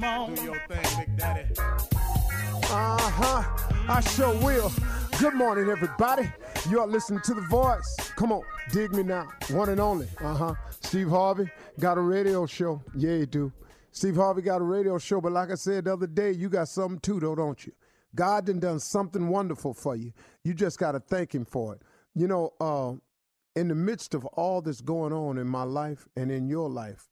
Come on. Do your thing, Big Daddy. Uh huh. I sure will. Good morning, everybody. You are listening to The Voice. Come on, dig me now. One and only. Uh huh. Steve Harvey got a radio show. Yeah, you do. Steve Harvey got a radio show, but like I said the other day, you got something too, though, don't you? God done done something wonderful for you. You just got to thank Him for it. You know, uh, in the midst of all that's going on in my life and in your life,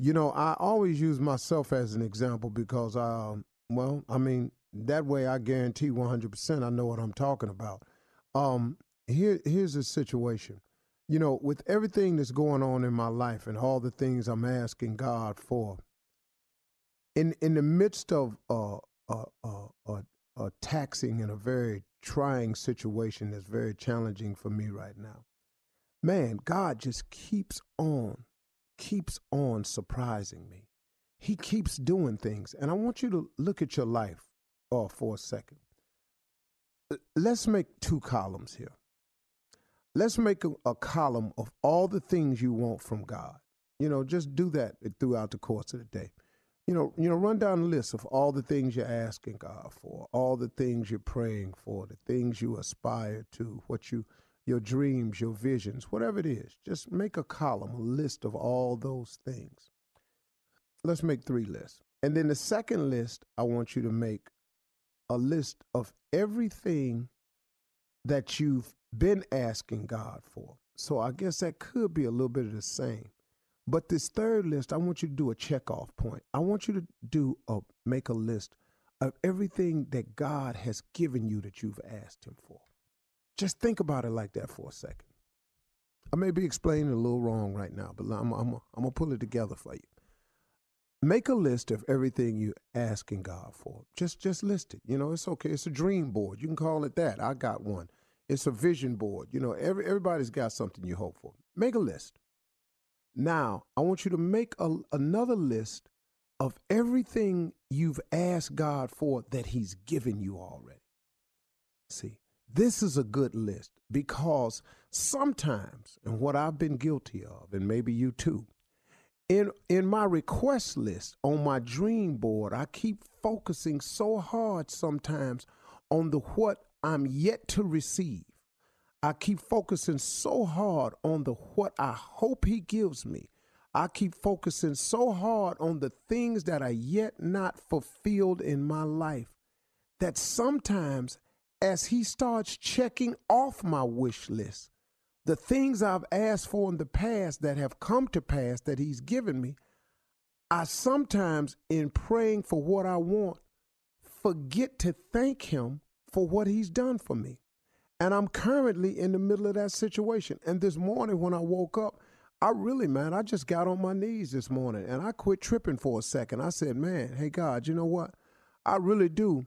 you know, I always use myself as an example because, uh, well, I mean, that way I guarantee 100% I know what I'm talking about. Um, here, here's the situation. You know, with everything that's going on in my life and all the things I'm asking God for, in in the midst of a, uh, uh, uh, taxing and a very trying situation that's very challenging for me right now, man, God just keeps on, keeps on surprising me. He keeps doing things, and I want you to look at your life uh, for a second. Let's make two columns here. Let's make a, a column of all the things you want from God. You know, just do that throughout the course of the day. You know, you know, run down the list of all the things you're asking God for, all the things you're praying for, the things you aspire to, what you your dreams, your visions, whatever it is. Just make a column, a list of all those things. Let's make three lists. And then the second list, I want you to make a list of everything that you've been asking God for. So I guess that could be a little bit of the same. But this third list, I want you to do a checkoff point. I want you to do a make a list of everything that God has given you that you've asked him for. Just think about it like that for a second. I may be explaining a little wrong right now, but I'm, I'm, I'm going to pull it together for you. Make a list of everything you're asking God for. Just just list it. You know, it's okay. It's a dream board. You can call it that. I got one. It's a vision board. You know, every everybody's got something you hope for. Make a list. Now, I want you to make a, another list of everything you've asked God for that He's given you already. See, this is a good list because sometimes, and what I've been guilty of, and maybe you too, in in my request list on my dream board, I keep focusing so hard sometimes on the what I'm yet to receive. I keep focusing so hard on the what I hope he gives me. I keep focusing so hard on the things that are yet not fulfilled in my life that sometimes as he starts checking off my wish list, the things I've asked for in the past that have come to pass that he's given me, I sometimes, in praying for what I want, forget to thank him for what he's done for me. And I'm currently in the middle of that situation. And this morning when I woke up, I really, man, I just got on my knees this morning and I quit tripping for a second. I said, man, hey, God, you know what? I really do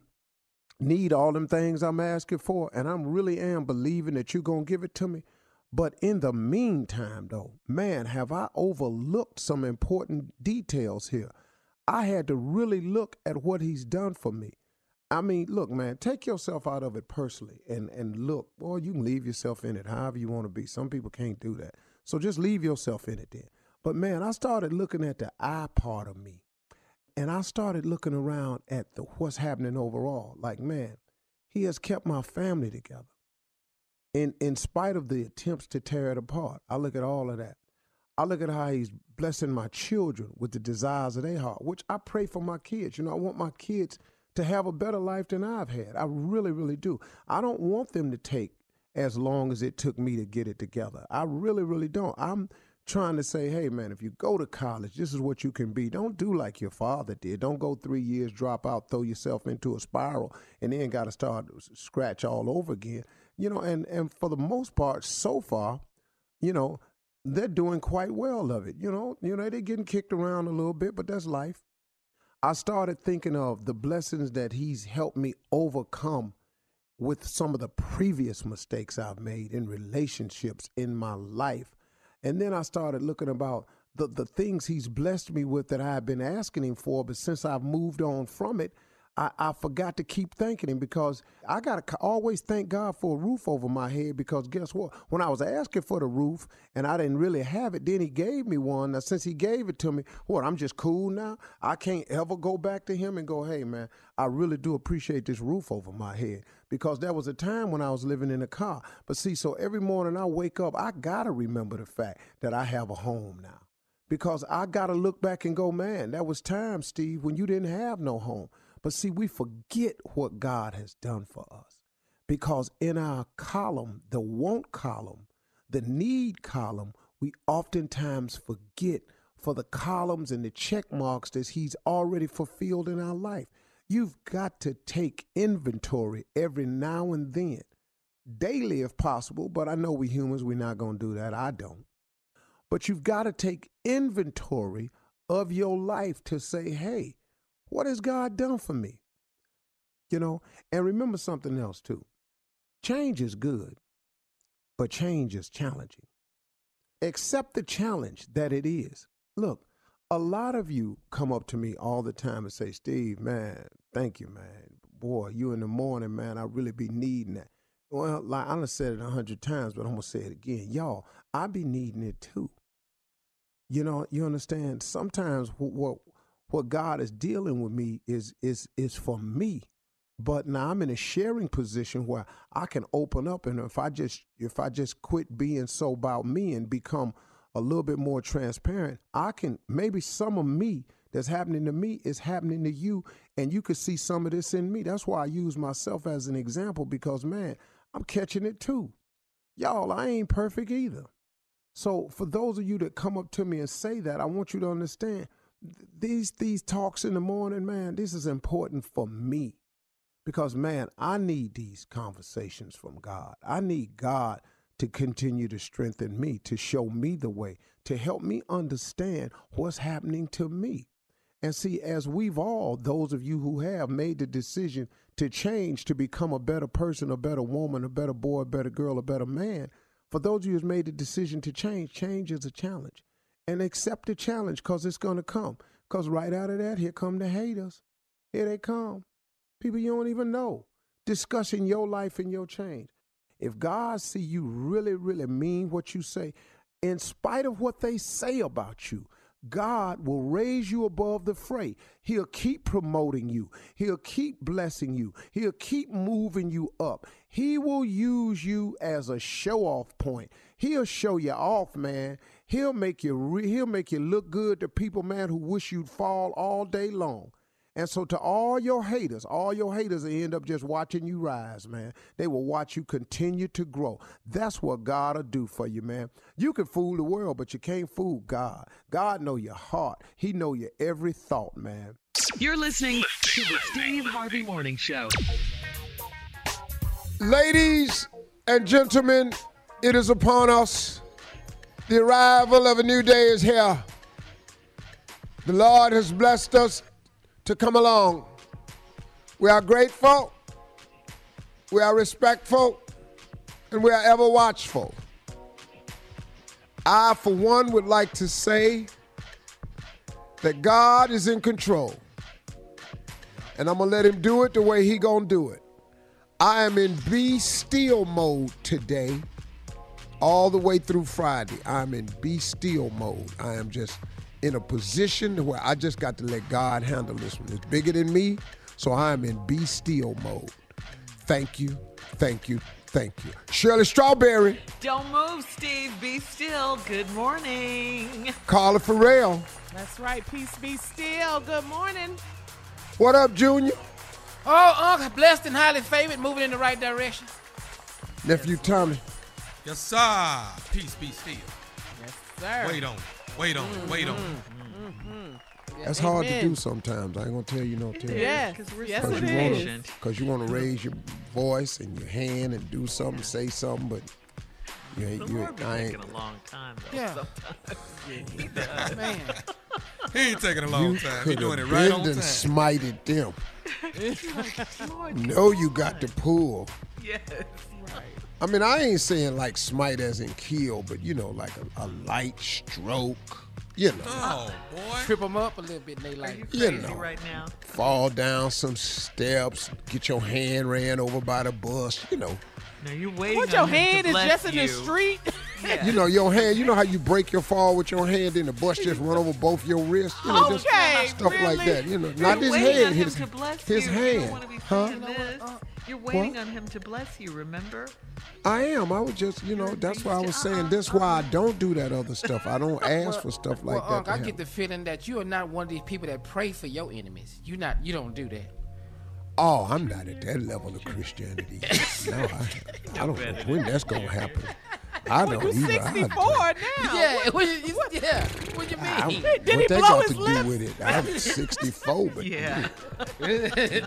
need all them things I'm asking for. And I'm really am believing that you're to give it to me. But in the meantime, though, man, have I overlooked some important details here. I had to really look at what he's done for me. I mean, look, man, take yourself out of it personally and, and look, boy, you can leave yourself in it however you want to be. Some people can't do that. So just leave yourself in it then. But man, I started looking at the I part of me. And I started looking around at the what's happening overall. Like, man, he has kept my family together. In in spite of the attempts to tear it apart. I look at all of that. I look at how he's blessing my children with the desires of their heart, which I pray for my kids. You know, I want my kids to have a better life than I've had. I really, really do. I don't want them to take as long as it took me to get it together. I really, really don't. I'm trying to say, hey, man, if you go to college, this is what you can be. Don't do like your father did. Don't go three years, drop out, throw yourself into a spiral, and then got to start scratch all over again. You know, and, and for the most part, so far, you know, they're doing quite well of it. You know, you know, they're getting kicked around a little bit, but that's life. I started thinking of the blessings that he's helped me overcome with some of the previous mistakes I've made in relationships in my life. And then I started looking about the, the things he's blessed me with that I've been asking him for, but since I've moved on from it, I, I forgot to keep thanking him because I got to always thank God for a roof over my head because guess what? When I was asking for the roof and I didn't really have it, then he gave me one. Now, since he gave it to me, what, I'm just cool now? I can't ever go back to him and go, hey, man, I really do appreciate this roof over my head because there was a time when I was living in a car. But see, so every morning I wake up, I got to remember the fact that I have a home now because I got to look back and go, man, that was time, Steve, when you didn't have no home. But see, we forget what God has done for us because in our column, the want column, the need column, we oftentimes forget for the columns and the check marks that He's already fulfilled in our life. You've got to take inventory every now and then, daily if possible, but I know we humans, we're not going to do that. I don't. But you've got to take inventory of your life to say, hey, what has God done for me? You know, and remember something else too. Change is good, but change is challenging. Accept the challenge that it is. Look, a lot of you come up to me all the time and say, Steve, man, thank you, man. Boy, you in the morning, man, I really be needing that. Well, like I done said it a hundred times, but I'm gonna say it again. Y'all, I be needing it too. You know, you understand? Sometimes what what God is dealing with me is is is for me. But now I'm in a sharing position where I can open up and if I just if I just quit being so about me and become a little bit more transparent, I can maybe some of me that's happening to me is happening to you and you could see some of this in me. That's why I use myself as an example because man, I'm catching it too. Y'all, I ain't perfect either. So for those of you that come up to me and say that, I want you to understand these these talks in the morning, man, this is important for me. Because man, I need these conversations from God. I need God to continue to strengthen me, to show me the way, to help me understand what's happening to me. And see, as we've all, those of you who have made the decision to change, to become a better person, a better woman, a better boy, a better girl, a better man, for those of you who's made the decision to change, change is a challenge and accept the challenge because it's going to come. Because right out of that, here come the haters. Here they come. People you don't even know discussing your life and your change. If God see you really, really mean what you say, in spite of what they say about you, God will raise you above the fray. He'll keep promoting you. He'll keep blessing you. He'll keep moving you up. He will use you as a show off point. He'll show you off, man. He'll make you re- he'll make you look good to people, man, who wish you'd fall all day long. And so to all your haters, all your haters will end up just watching you rise, man. They will watch you continue to grow. That's what God will do for you, man. You can fool the world, but you can't fool God. God know your heart. He know your every thought, man. You're listening to the Steve Harvey Morning Show. Ladies and gentlemen, it is upon us. The arrival of a new day is here. The Lord has blessed us to come along. We are grateful, we are respectful, and we are ever watchful. I, for one, would like to say that God is in control. And I'm gonna let him do it the way he gonna do it. I am in be still mode today, all the way through Friday. I'm in be still mode. I am just in a position where I just got to let God handle this one. It's bigger than me, so I am in be still mode. Thank you, thank you, thank you. Shirley Strawberry, Don't move, Steve. Be still. Good morning. Carla Ferrell. That's right. Peace be still. Good morning. What up, Junior? Oh, Uncle, blessed and highly favored, moving in the right direction. Nephew Tommy. Yes, sir. Peace be still. Yes, sir. Wait on it. Wait on it. Wait on it. That's hard to do sometimes. I ain't gonna tell you no tell. Yes, Because we're yes, so Cause it you wanna, patient. cause you wanna raise your voice and your hand and do something, say something, but you ain't, The you Lord ain't, be I taking ain't. a long time, though. Yeah. Man. He ain't taking a long You time. He could doing it right been on and time. smited them. Lord, No, you got to pull. yes. I mean, I ain't saying like smite as in kill, but you know, like a, a light stroke. You know, Oh, boy. Trip them up a little bit, and they like, you You crazy know. right now? fall down some steps, get your hand ran over by the bus. You know, No, you're waiting What your on him to hand is just in you. the street? Yeah. you know your hand. You know how you break your fall with your hand, and the bus just run over both your wrists. You know, just Okay, stuff like that. You know, not You're his waiting head, on him his to bless his you. You don't want to be hand. Huh? Uh, this. Uh, you're waiting on him to bless you, remember? I am. I was just, you know, that's why I was saying uh-uh. this. Why I don't do that other stuff. I don't ask for stuff like well, that. Unc, to I happen. get the feeling that you are not one of these people that pray for your enemies. You not, you don't do that. Oh, I'm not at that level of Christianity. no, I, I don't know when that's gonna happen. I don't You either. I 64 now. Yeah, what, you, yeah. What you I'm- mean? Did what he they blow got his to do with it? I'm 64, but Yeah.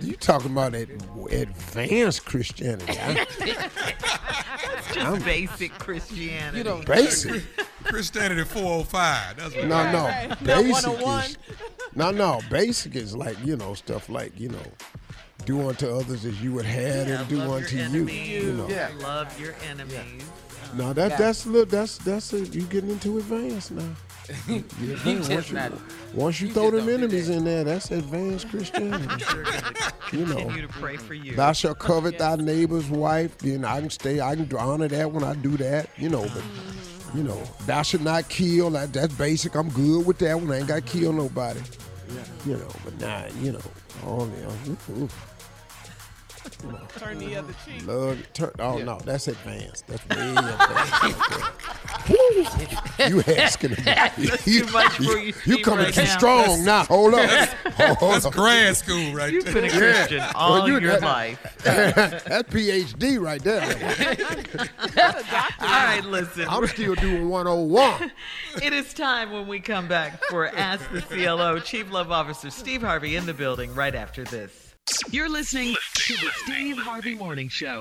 you talking about ad- advanced Christianity? I, Just basic Christianity. You don't. basic. Christianity 405. That's what No, no, Right. Basic is oh no, no. Basic is like you know stuff like you know, do unto others as you would have Yeah, them do unto you. You know. Yeah. Love your enemies. No, um, that Yeah. that's look that's that's a, you getting into advanced now. You You advanced. just once you, not- once you you throw them enemies in there, that's advanced Christianity. They're going to You know. continue to pray for you. Thou shalt covet thy neighbor's wife. Then I can stay. I can honor that when I do that. You know, but you know, thou should not kill. That, that's basic. I'm good with that one. I ain't got to kill nobody. You know, but nah, you know, oh yeah, oof, oof. Turn the other cheek. love. Turn, oh no, that's advanced. That's way advanced. right you asking about That's too much for you, You Steve, coming right too now. strong now. Hold on. Hold That's on. grad school right there. You've there. been a Christian all Well, you- your that- life. That's PhD right there. All right, listen. I'm still doing 101. It is time when we come back for Ask the CLO. Chief Love Officer Steve Harvey in the building right after this. You're listening to the Steve Harvey Morning Show.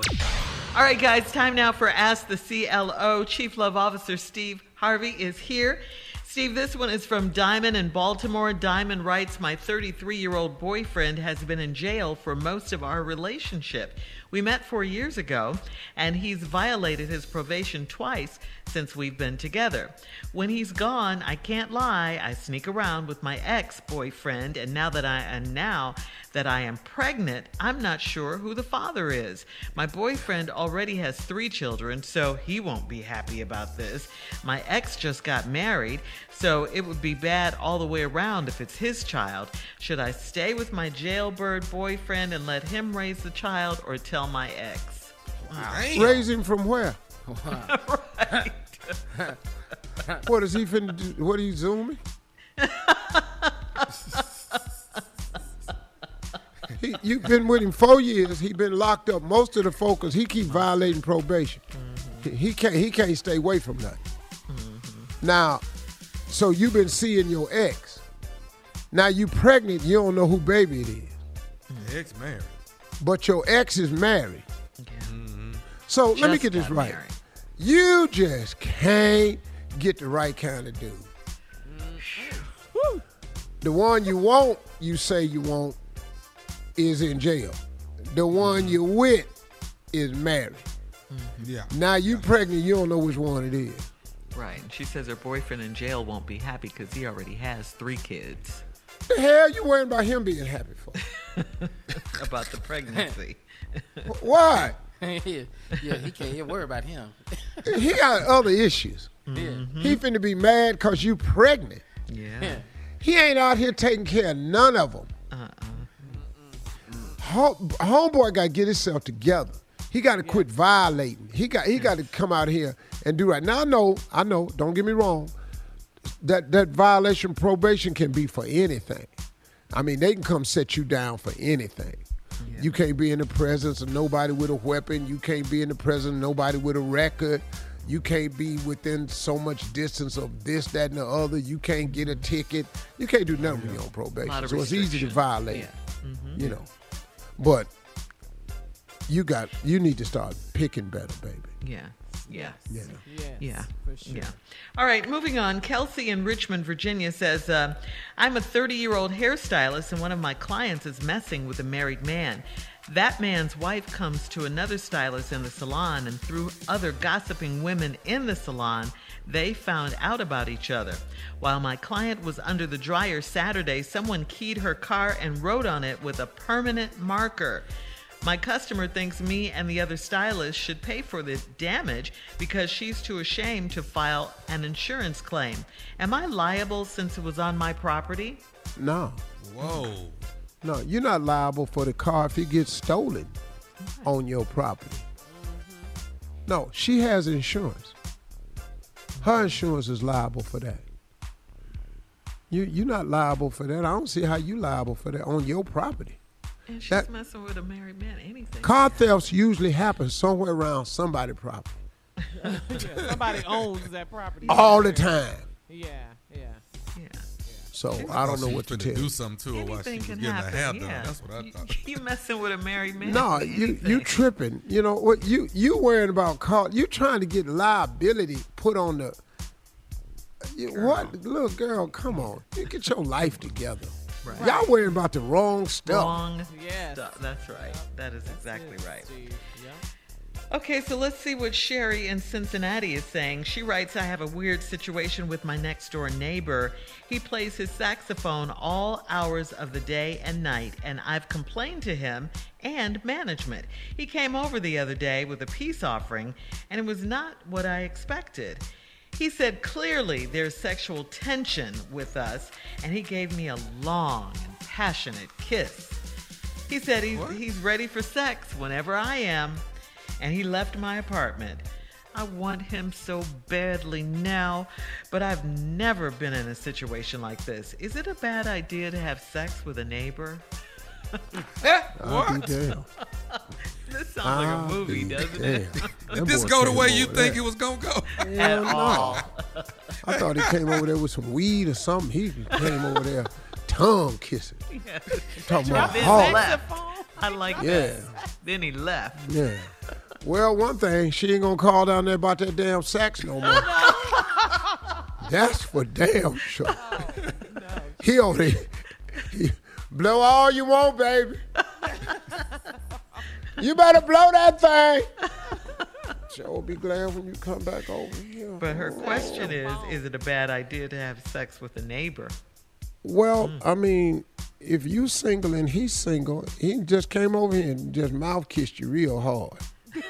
All right, guys, time now for Ask the CLO. Chief Love Officer Steve Harvey is here. Steve, this one is from Diamond in Baltimore. Diamond writes My 33 year old boyfriend has been in jail for most of our relationship. We met four years ago, and he's violated his probation twice since we've been together. When he's gone, I can't lie, I sneak around with my ex-boyfriend, and now that I and now that I am pregnant, I'm not sure who the father is. My boyfriend already has three children, so he won't be happy about this. My ex just got married, so it would be bad all the way around if it's his child. Should I stay with my jailbird boyfriend and let him raise the child or tell my ex? Damn. Raise him from where? right. What is he finna do? What are you zooming? he, you've been with him four years. He been locked up. Most of the focus, he keep violating probation. He, he can't. He can't stay away from nothing. Mm-hmm. Now, so you've been seeing your ex. Now you pregnant. You don't know who baby it is, Ex married. but your ex is married. Mm-hmm. So let me get this right. married. You just can't get the right kind of dude. Mm-hmm. The one you want, you say you want, is in jail. The one mm-hmm. you with is married. Yeah. Now you pregnant, you don't know which one it is. Right. And she says her boyfriend in jail won't be happy because he already has three kids. The hell you worrying about him being happy for? About the pregnancy. Why? yeah, yeah, he can't even worry about him. He got other issues. Yeah. He finna be mad because you pregnant. yeah. Yeah. He ain't out here taking care of none of them. Uh-uh. Home, homeboy got to get himself together. He got to quit violating. He got he got to come out here and do right. Now I know, I know. Don't get me wrong. That that violation probation can be for anything. I mean, they can come set you down for anything. You can't be in the presence of nobody with a weapon. You can't be in the presence of nobody with a record. You can't be within so much distance of this, that, and the other. You can't get a ticket. You can't do nothing when you're on probation. So it's easy to violate. Yeah. You know. But you got you need to start picking better, baby. Yeah. Yeah. Yeah. Yes, Yeah. for sure. Yeah. All right, moving on. Kelsey in Richmond, Virginia says, uh, I'm a 30 year old hairstylist, and one of my clients is messing with a married man. That man's wife comes to another stylist in the salon, and through other gossiping women in the salon, they found out about each other. While my client was under the dryer Saturday, someone keyed her car and wrote on it with a permanent marker. My customer thinks me and the other stylist should pay for this damage because she's too ashamed to file an insurance claim. Am I liable since it was on my property? No. Whoa. No, you're not liable for the car if it gets stolen on your property. Mm-hmm. No, she has insurance. Her insurance is liable for that. You you're not liable for that. I don't see how you liable for that on your property. And she's That- messing with a married man. Anything. Car thefts usually happen somewhere around somebody's property. Yeah, somebody owns that property. All the time. Yeah, yeah. yeah. So I don't know She what to finna tell do something to her while she was can getting her happen. hair done. yeah. That's what I You- thought. You messing with a married man? No, you you tripping. You know what you you worrying about car you trying to get liability put on the you, what little girl, come on. You get your life together. Right. Y'all worrying about the wrong stuff. Wrong. Yes. stuff. That's right. That is exactly Yes, right. Steve. Yeah. Okay, so let's see what Sherry in Cincinnati is saying. She writes, I have a weird situation with my next door neighbor. He plays his saxophone all hours of the day and night, and I've complained to him and management. He came over the other day with a peace offering, and it was not what I expected. He said clearly there's sexual tension with us, and he gave me a long and passionate kiss. He said he's, he's ready for sex whenever I am, and he left my apartment. I want him so badly now, but I've never been in a situation like this. Is it a bad idea to have sex with a neighbor? Eh, I'll be damned. This sounds like a ah. movie, be doesn't it? Did this go the way you think it was gonna go? Hell no. I thought he came over there with some weed or something. He came over there tongue kissing. Yeah. Talking about hard. I like Yeah. that. Then he left. Yeah. Well, one thing, she ain't gonna call down there about that damn sax no more. That's for damn sure. He only he, blow all you want, baby. You better blow that thing. Joe will be glad when you come back over here. But her question is Is it a bad idea to have sex with a neighbor? Well, I mean, if you single and he's single, he just came over here and just mouth kissed you real hard.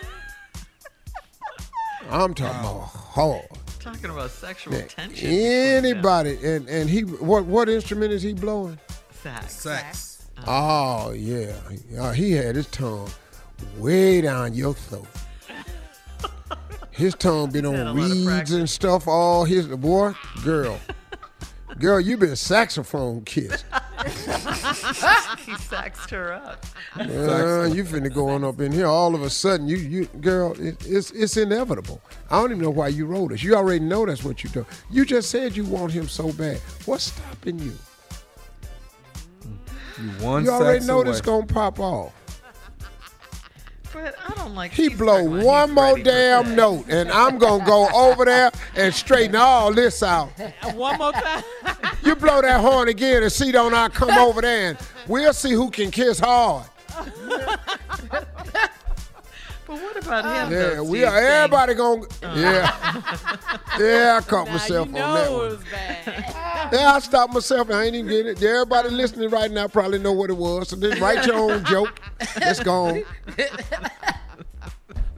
I'm talking about hard. Talking about sexual Yeah, tension. Anybody and and he what what instrument is he blowing? Sex. Sex. Oh yeah, Uh, he had his tongue way down your throat. His tongue been on lot of reeds and stuff. All his the boy, girl, girl, you been saxophone kissed. he saxed her up. Uh, you finna go on up in here. All of a sudden, you, you, girl, it, it's it's inevitable. I don't even know why you wrote us. You already know that's what you do. You just said you want him so bad. What's stopping you? You one You already know away. this gonna pop off. But I don't like. He blow like one more damn note, and I'm gonna go over there and straighten all this out. One more time. You blow that horn again, and see don't I come over there, and we'll see who can kiss hard. But what about uh, him? Yeah, though, we are. Everybody gonna. Yeah, uh. yeah. I caught Now myself you on that one. it was bad. Yeah, I stopped myself. I ain't even getting it. Everybody listening right now probably know what it was. So just write your own joke. It's gone.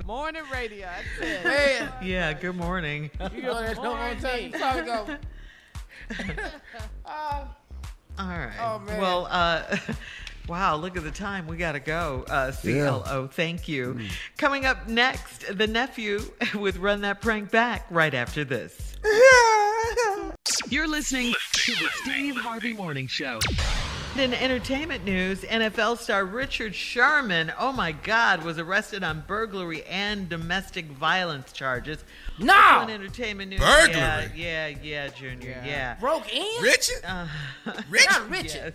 Morning radio. That's it. Man, Yeah. Good morning. you know that's no one time. You probably go. All right. Oh, man. Well, uh, wow, look at the time. We got to go. Uh, CLO, thank you. Mm. Coming up next, the nephew with Run That Prank Back right after this. You're listening to the Steve Harvey Morning Show. In entertainment news, NFL star Richard Sherman, oh my God, was arrested on burglary and domestic violence charges. No! Also in entertainment news. Burglary? Yeah, yeah, yeah, Junior. Yeah. Broke in? Richard? Uh, Richard? Not Richard. yes.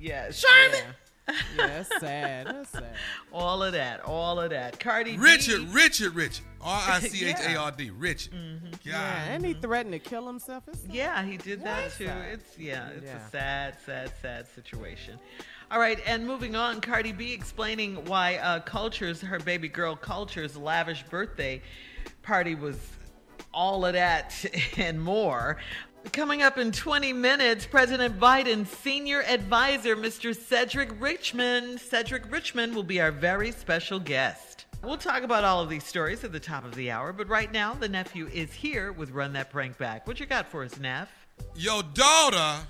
Yes. Sherman? Yeah, that's sad. That's sad. All of that. All of that. Cardi B. Richard, Richard, Richard. R I C H A R D. Richard. God. Yeah, and he threatened to kill himself. Yeah, he did that What? too. It's yeah, it's Yeah. a sad, sad, sad situation. All right, and moving on, Cardi B explaining why uh, Kulture's, her baby girl Kulture's lavish birthday party was all of that and more. Coming up in 20 minutes, President Biden's senior advisor, Mr. Cedric Richmond. Cedric Richmond will be our very special guest. We'll talk about all of these stories at the top of the hour, but right now, the nephew is here with Run That Prank Back. What you got for us, Neff? Your daughter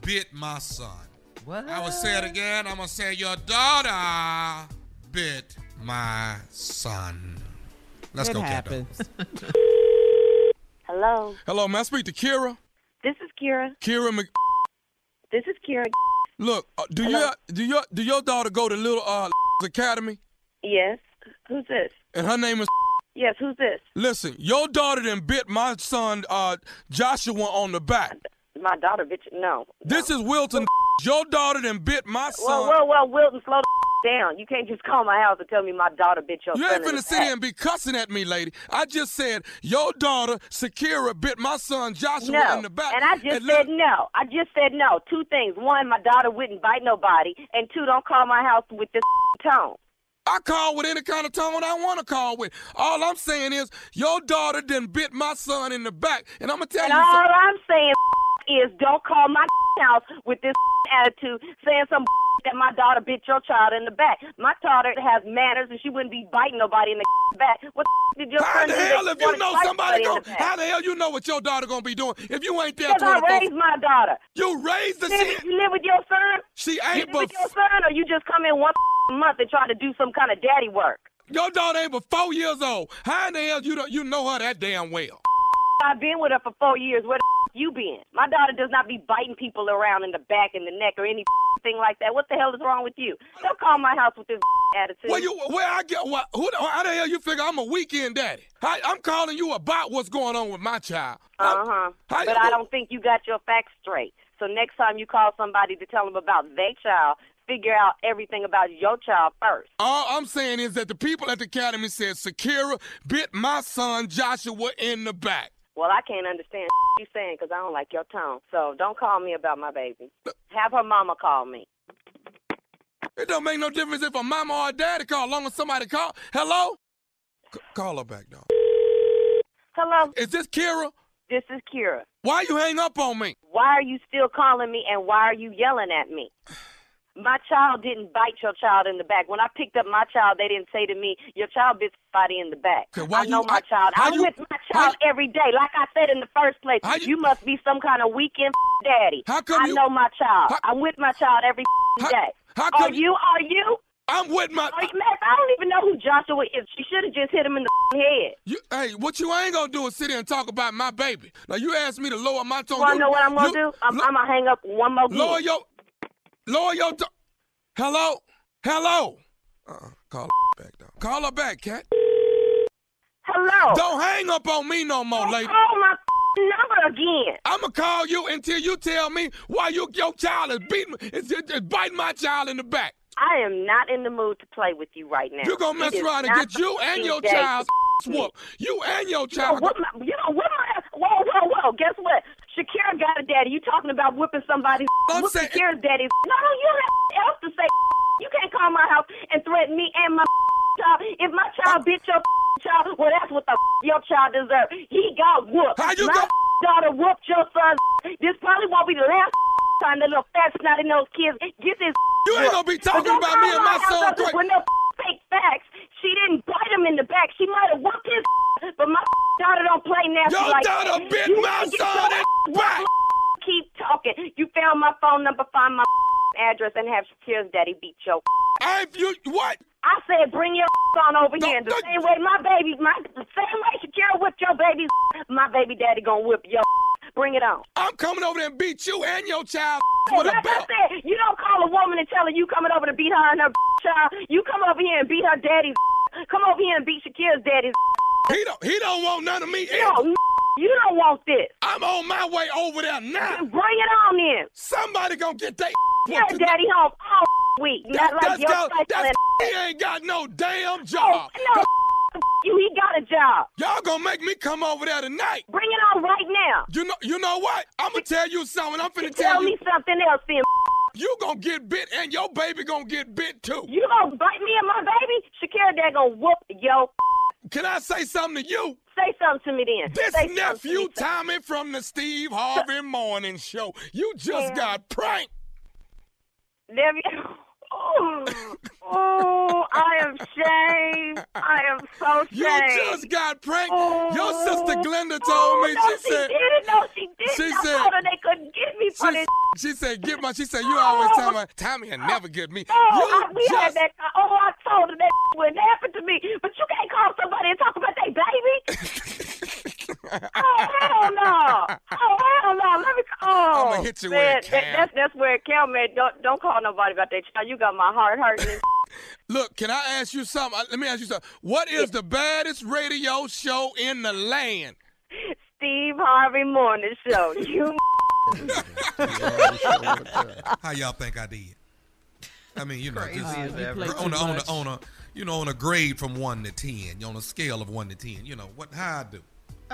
bit my son. What? I will say it again. I'm going to say your daughter bit my son. Let's it go, happens. Hello, Hello, may I speak to Kira? this is Kira. Kira Mc. This is Kira. Look, uh, do Hello? your do your do your daughter go to Little uh Academy? Yes. Who's this? And her name is. Yes, who's this? Listen, your daughter then bit my son uh Joshua on the back. My daughter, bitch. No. This is Wilton. Your daughter then bit my son. Well, well, well, Wilton, slow the down. You can't just call my house and tell me my daughter bit your son. You ain't in finna sit here and be cussing at me, lady. I just said your daughter, Sakira, bit my son Joshua No, in the back. and I just And said look- no. I just said no. Two things. One, my daughter wouldn't bite nobody, and two, don't call my house with this tone. I call with any kind of tone I want to call with. All I'm saying is your daughter then bit my son in the back, and I'm gonna tell And you. all something. I'm saying is don't call my house with this attitude, saying some that my daughter bit your child in the back. My daughter has manners, and she wouldn't be biting nobody in the back. What did your How son the hell if you know somebody the? How the hell you know what your daughter gonna be doing if you ain't there Because I raised my daughter. You raised the You shit. you live with your son? She You ain't live but with your son, or you just come in one month and try to do some kind of daddy work? your daughter ain't but four years old. How in the hell you don't you know her that damn well? I've been with her for four years. Where the you been? My daughter does not be biting people around in the back and the neck or anything like that. What the hell is wrong with you? Don't call my house with this attitude. Where you where I get what? Who the- how the hell you figure I'm a weekend daddy? I, I'm calling you about what's going on with my child. Uh huh. How you But I don't think you got your facts straight. So next time you call somebody to tell them about their child, figure out everything about your child first. All I'm saying is that the people at the academy said Sakira bit my son Joshua in the back. Well, I can't understand you saying because I don't like your tone. So don't call me about my baby. Have her mama call me. It don't make no difference if a mama or a daddy call, long as somebody call. Hello? C- call her back, dog. Hello, Is this Kira? this is Kira. Why you hang up on me? Why are you still calling me and why are you yelling at me? My child didn't bite your child in the back. When I picked up my child, they didn't say to me, Your child bit somebody in the back. Okay, why I know you- my how- child. I'm you- with my how child every day. Like I said in the first place, you- you, must be some kind of weekend daddy. How come I know my child. How- I'm with my child every How- day. how are come- you? Are you? I'm with my. Are you? I don't even know who Joshua is. She should have just hit him in the head. You, hey, what you ain't gonna do is sit here and talk about my baby. Now you asked me to lower my tone. You to know what I'm to do? I'm, I'm going to hang up one more Lower again. your. Lower your. To- Hello? Hello? Uh-uh. Call her back, though. Call her back, cat. Hello. Don't hang up on me no more, lady. Call my number again. I'ma call you until you tell me why you your child is beating is, is, is biting my child in the back. I am not in the mood to play with you right now. You gonna mess around and get you and your child to- whooped. You and your You know child. what? My, you know what? My, whoa, whoa, whoa! Guess what? Shakira got a daddy. You talking about whipping somebody's? I'm saying- Shakira's daddy. No, no, you don't have else to say. You can't call my house and threaten me and my child. If my child bit your child, well, that's what the your child deserves. He got whooped. How you my go- daughter whooped your son. This probably won't be the last time the little fat snotty nose kids get this. You ain't gonna be talking about me and my son With threat- no fake facts. She didn't bite him in the back. She might have whooped his, but my daughter don't play nasty Your like daughter that. bit You my son in back. Keep talking. You found my phone number, find my address, and have Shakira's daddy beat your. I you what? I said, bring your on over here. The same way my baby, my the same way Shakira whipped your baby, my baby daddy gonna whip your. Bring it on. I'm coming over there and beat you and your child with a like I said, you don't call a woman and tell her you coming over to beat her and her child. You come over here and beat her daddy's. Come over here and beat Shakira's daddy's. He don't he don't want none of me. No, you don't want this. I'm on my way over there now. Bring it on in. Somebody gonna get they Yeah, daddy home all week. That, Not like that's your that's he ain't got no damn Oh, job. no, you. He got a job. Y'all gonna make me come over there tonight. Bring it on right now. You know, you know what? I'm gonna tell you something. I'm finna Tell tell me you. something else, then. You gonna get bit, and your baby gonna get bit too. You gonna bite me and my baby? Shakira dad gonna whoop yo. Can I say something to you? Say something to me then. This Say nephew me. Tommy from the Steve Harvey Morning Show. You just Yeah. got pranked. Nephew. Oh, oh, I am shamed. I am so shamed. You just got pranked. Oh, Your Oh. sister Glenda told Oh, me. no, she said. didn't. No, she didn't. She I said- told her they couldn't get me for She, this. she said, "Get my." She said, "You always tell me Tommy will never get me." Oh, you I, we had just that. Oh, I told her that wouldn't happen to me. But you can't call somebody and talk about their baby. oh hell no! Oh hell no! Let me. Oh, I'ma hit you man, with a that, that's that's where it count, man. Don't don't call nobody about that child. You got my heart hurting. Look, can I ask you something? Let me ask you something. What is the baddest radio show in the land? Steve Harvey Morning Show. You. How y'all think I did? I mean, you know, Crazy just as ever. on a, on a on a you know on a grade from one to ten, on a scale of one to ten. You know what? How I do?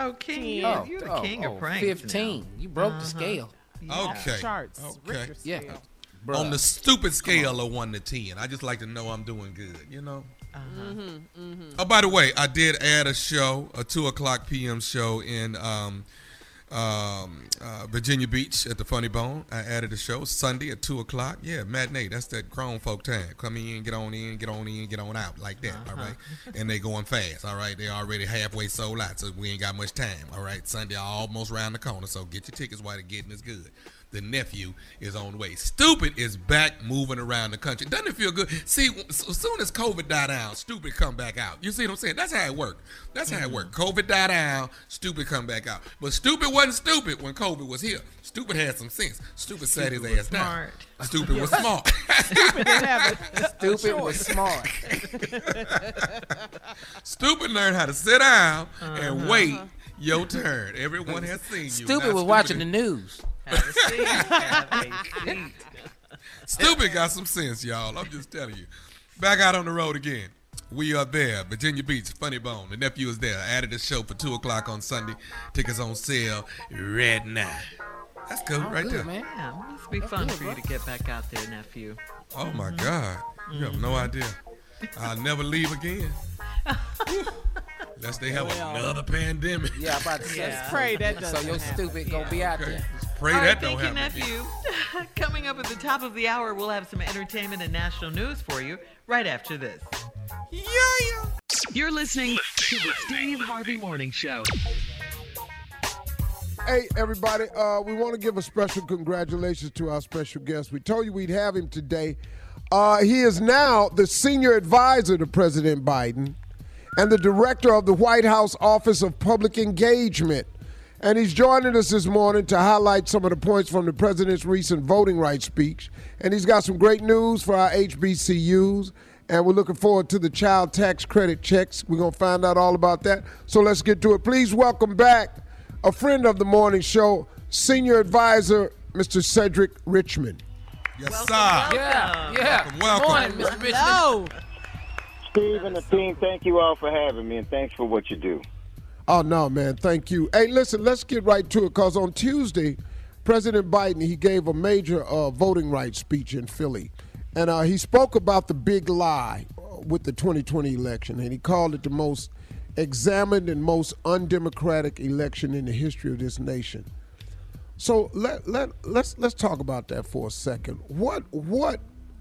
Oh, King, you, Oh, you're the oh, king oh, of pranks. 15. You broke Uh-huh. the scale. Okay. Charts. Okay. Richter Yeah. scale. Bruh. On the stupid scale of one to ten, I just like to know I'm doing good. You know. Uh huh. Mm-hmm, Oh, by the way, I did add a show, a two o'clock p.m. show in um, um, uh, Virginia Beach at the Funny Bone. I added a show Sunday at two o'clock. Yeah, matinee. That's that grown folk time. Come in, get on in, get on in, get on out like that. all right, and they going fast. All right, they already halfway sold out, so we ain't got much time. All right, Sunday almost round the corner, so get your tickets while the getting is good. The nephew is on the way. Stupid is back moving around the country. Doesn't it feel good? See, as soon as COVID died down, stupid come back out. You see what I'm saying? That's how it worked. That's how it worked. COVID died down, stupid come back out. But stupid wasn't stupid when COVID was here. Stupid had some sense. Stupid sat his ass down. smart. Stupid was smart. Stupid didn't have a, a Stupid was smart. stupid learned how to sit down Uh-huh. and wait your turn. Everyone has seen you. Stupid Not was watching the news. Have a seat. Have a seat. Stupid got some sense, y'all. I'm just telling you. Back out on the road again. We are there. Virginia Beach, Funny Bone. The nephew is there. I added a show for 2 o'clock on Sunday. Tickets on sale right now. That's good, oh, right good, there. man. Yeah, it must be fun for you to get back out there, nephew. Oh, my mm-hmm. God. You have no mm-hmm. idea. I'll never leave again. Unless they have Well. another pandemic. Yeah, I'm about to say. Yeah. Pray that So doesn't your happen. stupid gonna be out Okay. there. Pray All that right, don't thank you, happen. again. nephew. Coming up at the top of the hour, we'll have some entertainment and national news for you right after this. Yeah, yeah. You're listening to the Steve Harvey Morning Show. Hey, everybody, uh, we want to give a special congratulations to our special guest. We told you we'd have him today. Uh, he is now the senior advisor to President Biden and the director of the White House Office of Public Engagement. And he's joining us this morning to highlight some of the points from the president's recent voting rights speech. And he's got some great news for our HBCUs. And we're looking forward to the child tax credit checks. We're going to find out all about that. So let's get to it. Please welcome back a friend of the morning show, senior advisor, Mr. Cedric Richmond. Yes, Welcome, sir. welcome. Yeah, yeah. Welcome, welcome. Good morning, Mr. Richmond. No. Steve and the team, thank you all for having me, and thanks for what you do. Oh no, man! Thank you. Hey, listen, let's get right to it. Cause on Tuesday, President Biden he gave a major uh, voting rights speech in Philly, and uh, he spoke about the big lie uh, with the 2020 election, and he called it the most examined and most undemocratic election in the history of this nation. So let let let's let's talk about that for a second. What what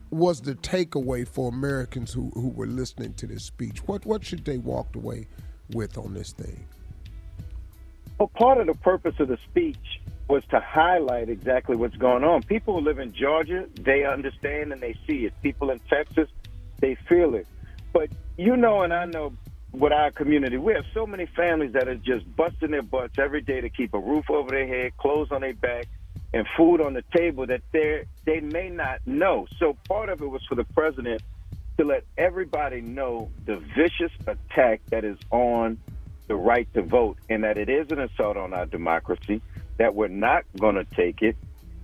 was the takeaway for Americans who, who were listening to this speech? What what should they walk away with on this thing? Well, part of the purpose of the speech was to highlight exactly what's going on. People who live in Georgia, they understand and they see it. People in Texas, they feel it. But you know, and I know with our community, we have so many families that are just busting their butts every day to keep a roof over their head, clothes on their back, and food on the table that they they may not know. So part of it was for the president to let everybody know the vicious attack that is on the right to vote and that it is an assault on our democracy, that we're not going to take it,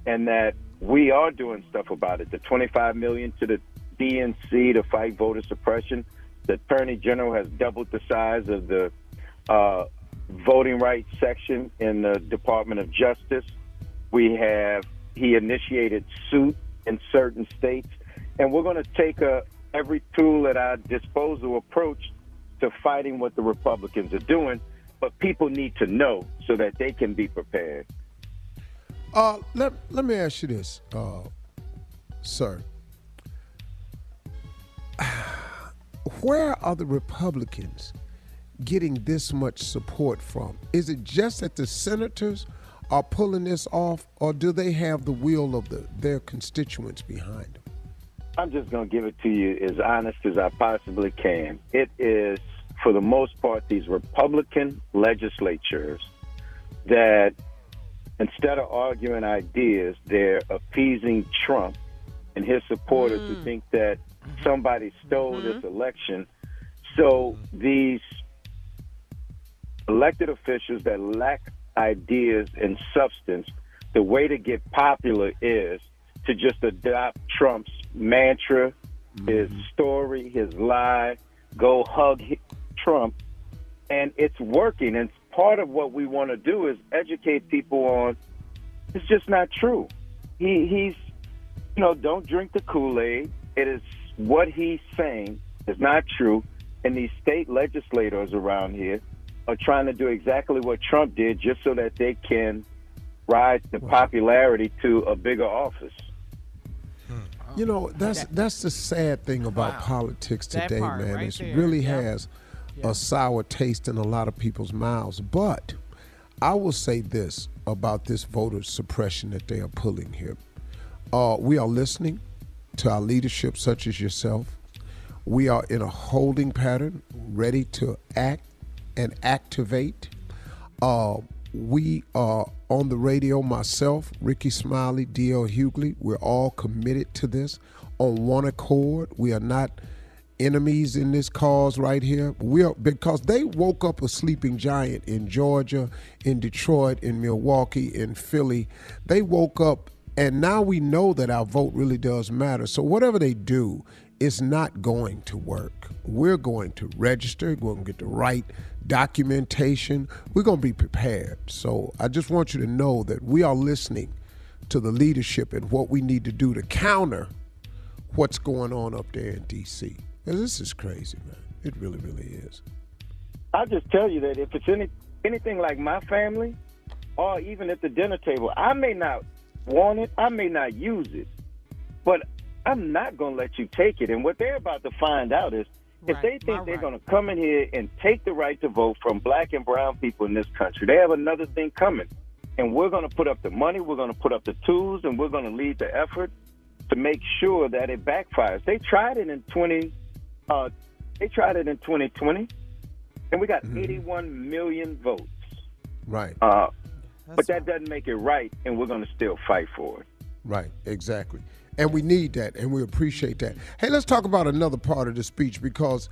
and that we are doing stuff about it. The 25 million to the DNC to fight voter suppression. The Attorney General has doubled the size of the uh, voting rights section in the Department of Justice. We have he initiated suit in certain states, and we're going to take a every tool at our disposal approach to fighting what the Republicans are doing. But people need to know so that they can be prepared. Uh, let let me ask you this, uh, sir. Where are the Republicans getting this much support from? Is it just that the senators are pulling this off, or do they have the will of the, their constituents behind them? I'm just going to give it to you as honest as I possibly can. It is, for the most part, these Republican legislatures that instead of arguing ideas, they're appeasing Trump and his supporters mm. who think that somebody stole mm-hmm. this election. So these elected officials that lack ideas and substance, the way to get popular is to just adopt Trump's mantra, mm-hmm. his story, his lie, go hug Trump. And it's working. And part of what we want to do is educate people on it's just not true. He he's you know, don't drink the Kool-Aid. It is what he's saying is not true. And these state legislators around here are trying to do exactly what Trump did just so that they can rise to popularity to a bigger office. You know, that's that's the sad thing about wow. politics today, man. Right it there. really has a sour taste in a lot of people's mouths. But I will say this about this voter suppression that they are pulling here. Uh, we are listening to our leadership, such as yourself. We are in a holding pattern, ready to act and activate. Uh, we are on the radio, myself, Rickey Smiley, D.L. Hughley. We're all committed to this on one accord. We are not enemies in this cause right here. We are because they woke up a sleeping giant in Georgia, in Detroit, in Milwaukee, in Philly. They woke up and now we know that our vote really does matter. So whatever they do, it's not going to work. We're going to register, we're going to get the right documentation. We're going to be prepared. So I just want you to know that we are listening to the leadership and what we need to do to counter what's going on up there in D.C. this is crazy, man. It really, really is. I'll just tell you that if it's any anything like my family, or even at the dinner table, I may not want it, I may not use it, but I'm not going to let you take it. And what they're about to find out is if they think they're right. going to come in here and take the right to vote from black and brown people in this country, they have another thing coming. And we're going to put up the money, we're going to put up the tools, and we're going to lead the effort to make sure that it backfires. They tried it in 20, uh, they tried it in 2020, and we got mm-hmm. 81 million votes. Right. Uh, but that doesn't make it right, and we're going to still fight for it. Right, exactly. And we need that, and we appreciate that. Hey, let's talk about another part of the speech because,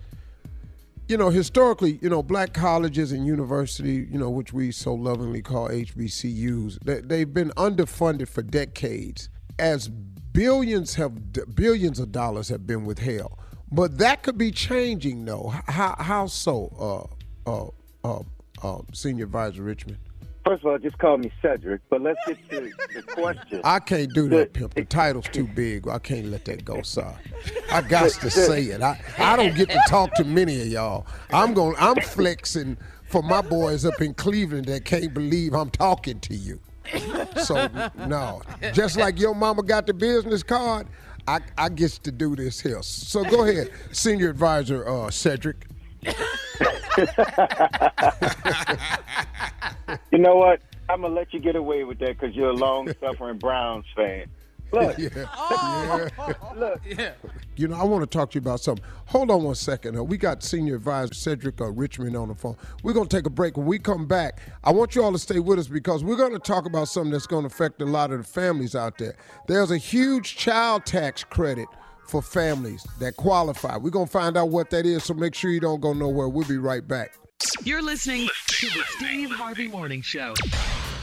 you know, historically, you know, black colleges and university, you know, which we so lovingly call HBCUs, they, they've been underfunded for decades as billions have billions of dollars have been withheld. But that could be changing, though. How how so, uh, uh, uh, uh, Senior Advisor Richmond? First of all, just call me Cedric, but let's get to the question. I can't do that, Pimp. The title's too big. I can't let that go, sorry. I got to say it. I, I don't get to talk to many of y'all. I'm going I'm flexing for my boys up in Cleveland that can't believe I'm talking to you. So no. Just like your mama got the business card, I I gets to do this here. So go ahead, senior advisor uh, Cedric. You know what? I'm gonna let you get away with that because you're a long-suffering Browns fan. Look, yeah. yeah. look, yeah. You know, I want to talk to you about something. Hold on one second. Uh, we got senior advisor Cedric uh, Richmond on the phone. We're going to take a break. When we come back, I want you all to stay with us because we're going to talk about something that's going to affect a lot of the families out there. There's a huge child tax credit for families that qualify. We're going to find out what that is, so make sure you don't go nowhere. We'll be right back. You're listening to the Steve Harvey Morning Show.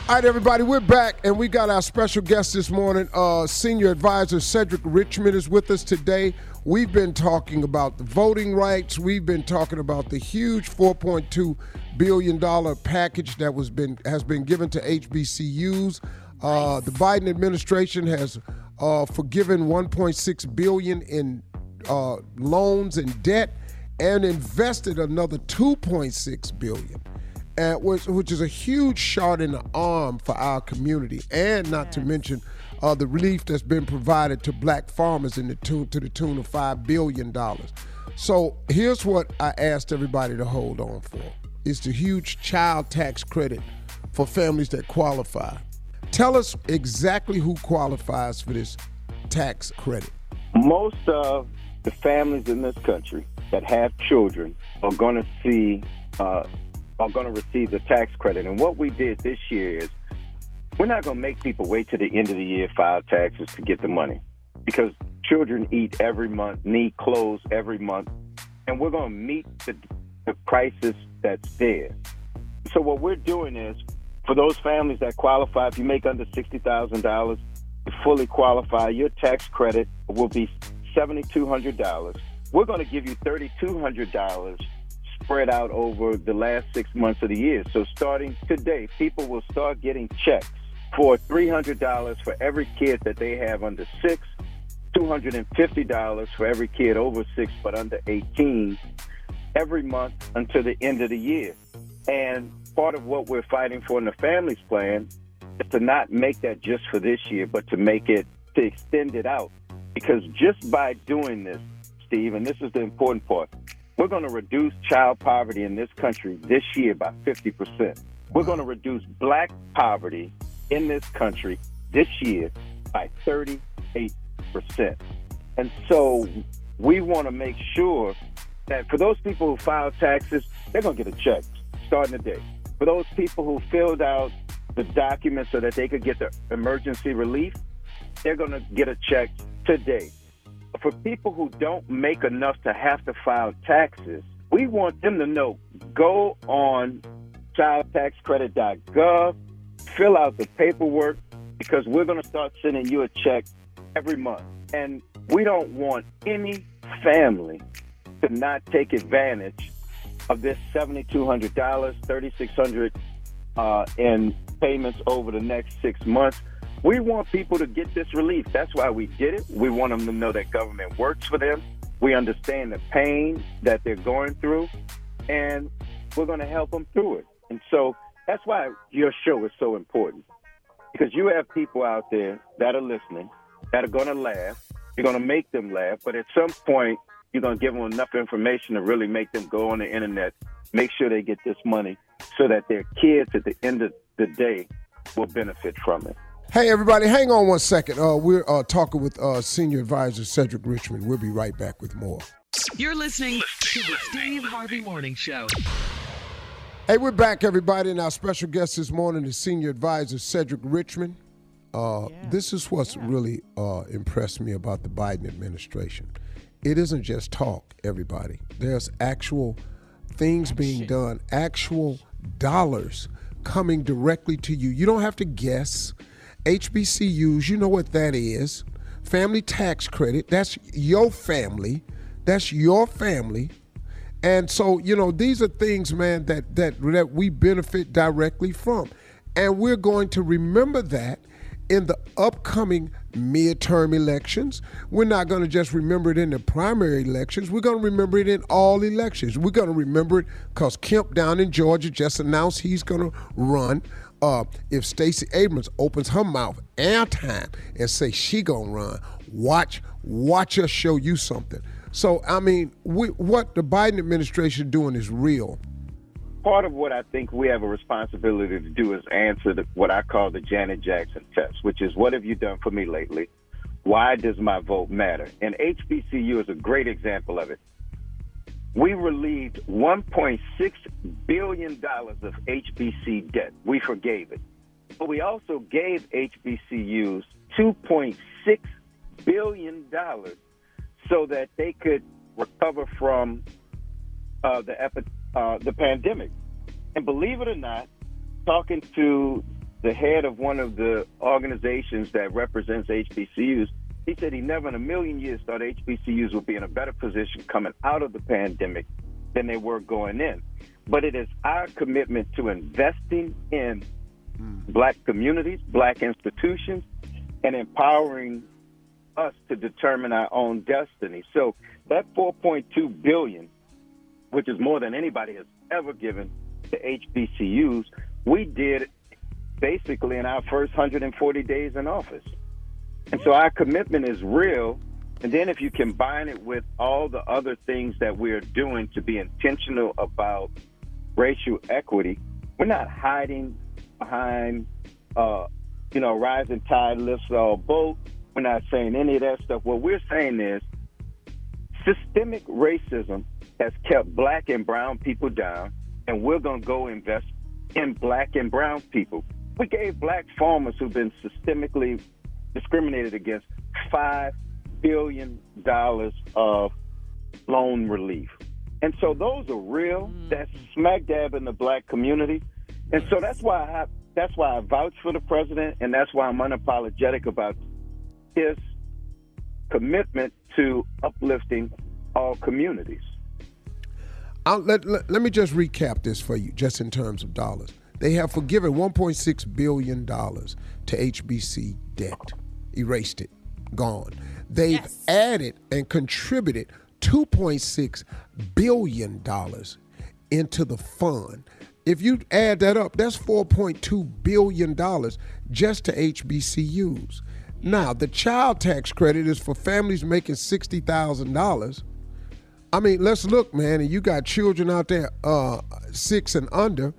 All right, everybody, we're back, and we got our special guest this morning. Uh, Senior Advisor Cedric Richmond is with us today. We've been talking about the voting rights. We've been talking about the huge 4.2 billion dollar package that was been has been given to HBCUs. Uh, the Biden administration has uh, forgiven 1.6 billion in uh, loans and debt, and invested another 2.6 billion uh, which, which is a huge shot in the arm for our community, and not to mention uh, the relief that's been provided to black farmers in the tune to the tune of five billion dollars. So here's what I asked everybody to hold on for: it's the huge child tax credit for families that qualify. Tell us exactly who qualifies for this tax credit. Most of the families in this country that have children are going to see uh, are going to receive the tax credit. And what we did this year is we're not going to make people wait to the end of the year file taxes to get the money because children eat every month, need clothes every month, and we're going to meet the, the crisis that's there. So what we're doing is for those families that qualify, if you make under $60,000, you fully qualify, your tax credit will be $7,200. We're going to give you $3,200 spread out over the last six months of the year. So starting today, people will start getting checks for $300 for every kid that they have under six, $250 for every kid over six but under 18 every month until the end of the year. And part of what we're fighting for in the families plan is to not make that just for this year, but to make it, to extend it out. Because just by doing this, Steve, and this is the important part, we're going to reduce child poverty in this country this year by 50%. We're going to reduce black poverty in this country this year by 38%. And so we want to make sure that for those people who file taxes, they're going to get a check starting today. For those people who filled out the documents so that they could get the emergency relief, they're going to get a check today for people who don't make enough to have to file taxes, we want them to know go on childtaxcredit.gov, fill out the paperwork, because we're going to start sending you a check every month. And we don't want any family to not take advantage of this $7,200, 3,600 uh, in payments over the next six months. We want people to get this relief. That's why we did it. We want them to know that government works for them. We understand the pain that they're going through, and we're going to help them through it. And so that's why your show is so important because you have people out there that are listening that are going to laugh. You're going to make them laugh, but at some point, you're going to give them enough information to really make them go on the internet, make sure they get this money so that their kids at the end of the day will benefit from it. Hey, everybody, hang on one second. Uh, we're uh, talking with uh, Senior Advisor Cedric Richmond. We'll be right back with more. You're listening to the Steve Harvey Morning Show. Hey, we're back, everybody, and our special guest this morning is Senior Advisor Cedric Richmond. Uh, yeah. This is what's yeah. really uh, impressed me about the Biden administration. It isn't just talk, everybody. There's actual things Action. being done, actual dollars coming directly to you. You don't have to guess. HBCUs, you know what that is. Family tax credit, that's your family. That's your family. And so, you know, these are things, man, that that that we benefit directly from. And we're going to remember that in the upcoming midterm elections. We're not going to just remember it in the primary elections. We're going to remember it in all elections. We're going to remember it because Kemp down in Georgia just announced he's going to run. Uh, if Stacey Abrams opens her mouth airtime and say she gonna run, watch watch us show you something. So I mean, we, what the Biden administration doing is real part of what I think we have a responsibility to do is answer the, what I call the Janet Jackson test, which is what have you done for me lately? Why does my vote matter? And HBCU is a great example of it. We relieved $1.6 billion of HBC debt. We forgave it. But we also gave HBCUs $2.6 billion so that they could recover from uh, the epidemic uh, the pandemic. And believe it or not, talking to the head of one of the organizations that represents HBCUs, he said he never in a million years thought HBCUs would be in a better position coming out of the pandemic than they were going in. But it is our commitment to investing in black communities, black institutions, and empowering us to determine our own destiny. So that 4.2 billion which is more than anybody has ever given to HBCUs, we did basically in our first 140 days in office. And so our commitment is real. And then if you combine it with all the other things that we're doing to be intentional about racial equity, we're not hiding behind, uh, you know, rising tide lifts all boat. We're not saying any of that stuff. What we're saying is systemic racism has kept black and brown people down, and we're going to go invest in black and brown people. We gave black farmers who've been systemically discriminated against $5 billion of loan relief. And so those are real. Mm. That's smack dab in the black community. And so that's why I that's why I vouch for the president and that's why I'm unapologetic about his commitment to uplifting all communities. Let, let, let, me just recap this for you, just in terms of dollars. They have forgiven $1.6 billion to HBC debt, erased it, gone. They've yes. added and contributed $2.6 billion into the fund. If you add that up, that's $4.2 billion just to HBCUs. Now, the child tax credit is for families making $60,000 I mean, let's look, man, and you got children out there uh, six and under.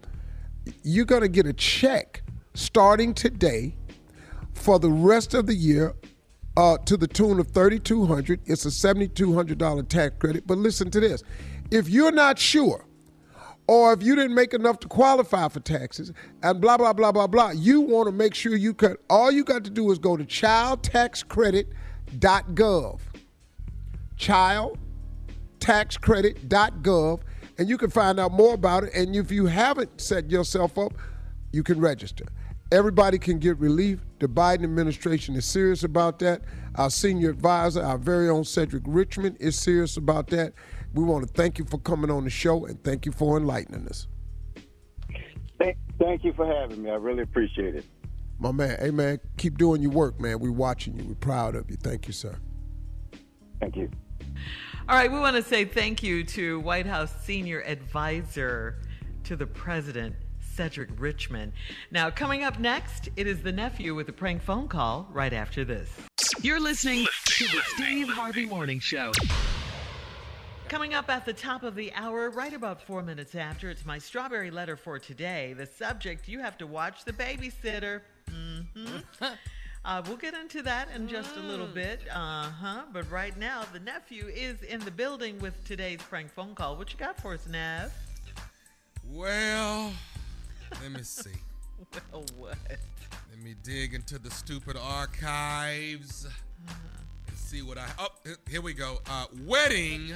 You're gonna get a check starting today for the rest of the year uh, to the tune of 3200 It's a $7,200 tax credit. But listen to this: if you're not sure, or if you didn't make enough to qualify for taxes, and blah blah blah blah blah, you want to make sure you cut. All you got to do is go to childtaxcredit.gov. Child taxcredit.gov, and you can find out more about it. And if you haven't set yourself up, you can register. Everybody can get relief. The Biden administration is serious about that. Our senior advisor, our very own Cedric Richmond, is serious about that. We want to thank you for coming on the show and thank you for enlightening us. Thank, you for having me. I really appreciate it. My man, hey man, keep doing your work, man. We're watching you. We're proud of you. Thank you, sir. Thank you. All right, we want to say thank you to White House senior advisor to the president, Cedric Richmond. Now, coming up next, it is the nephew with a prank phone call right after this. You're listening to the Steve Harvey Morning Show. Coming up at the top of the hour, right about four minutes after, it's my strawberry letter for today. The subject you have to watch the babysitter. Mm-hmm. Uh, we'll get into that in just a little mm. bit. Uh huh. But right now, the nephew is in the building with today's prank phone call. What you got for us, Nev? Well, let me see. well, what? Let me dig into the stupid archives and see what I. Oh, here we go. Uh, wedding.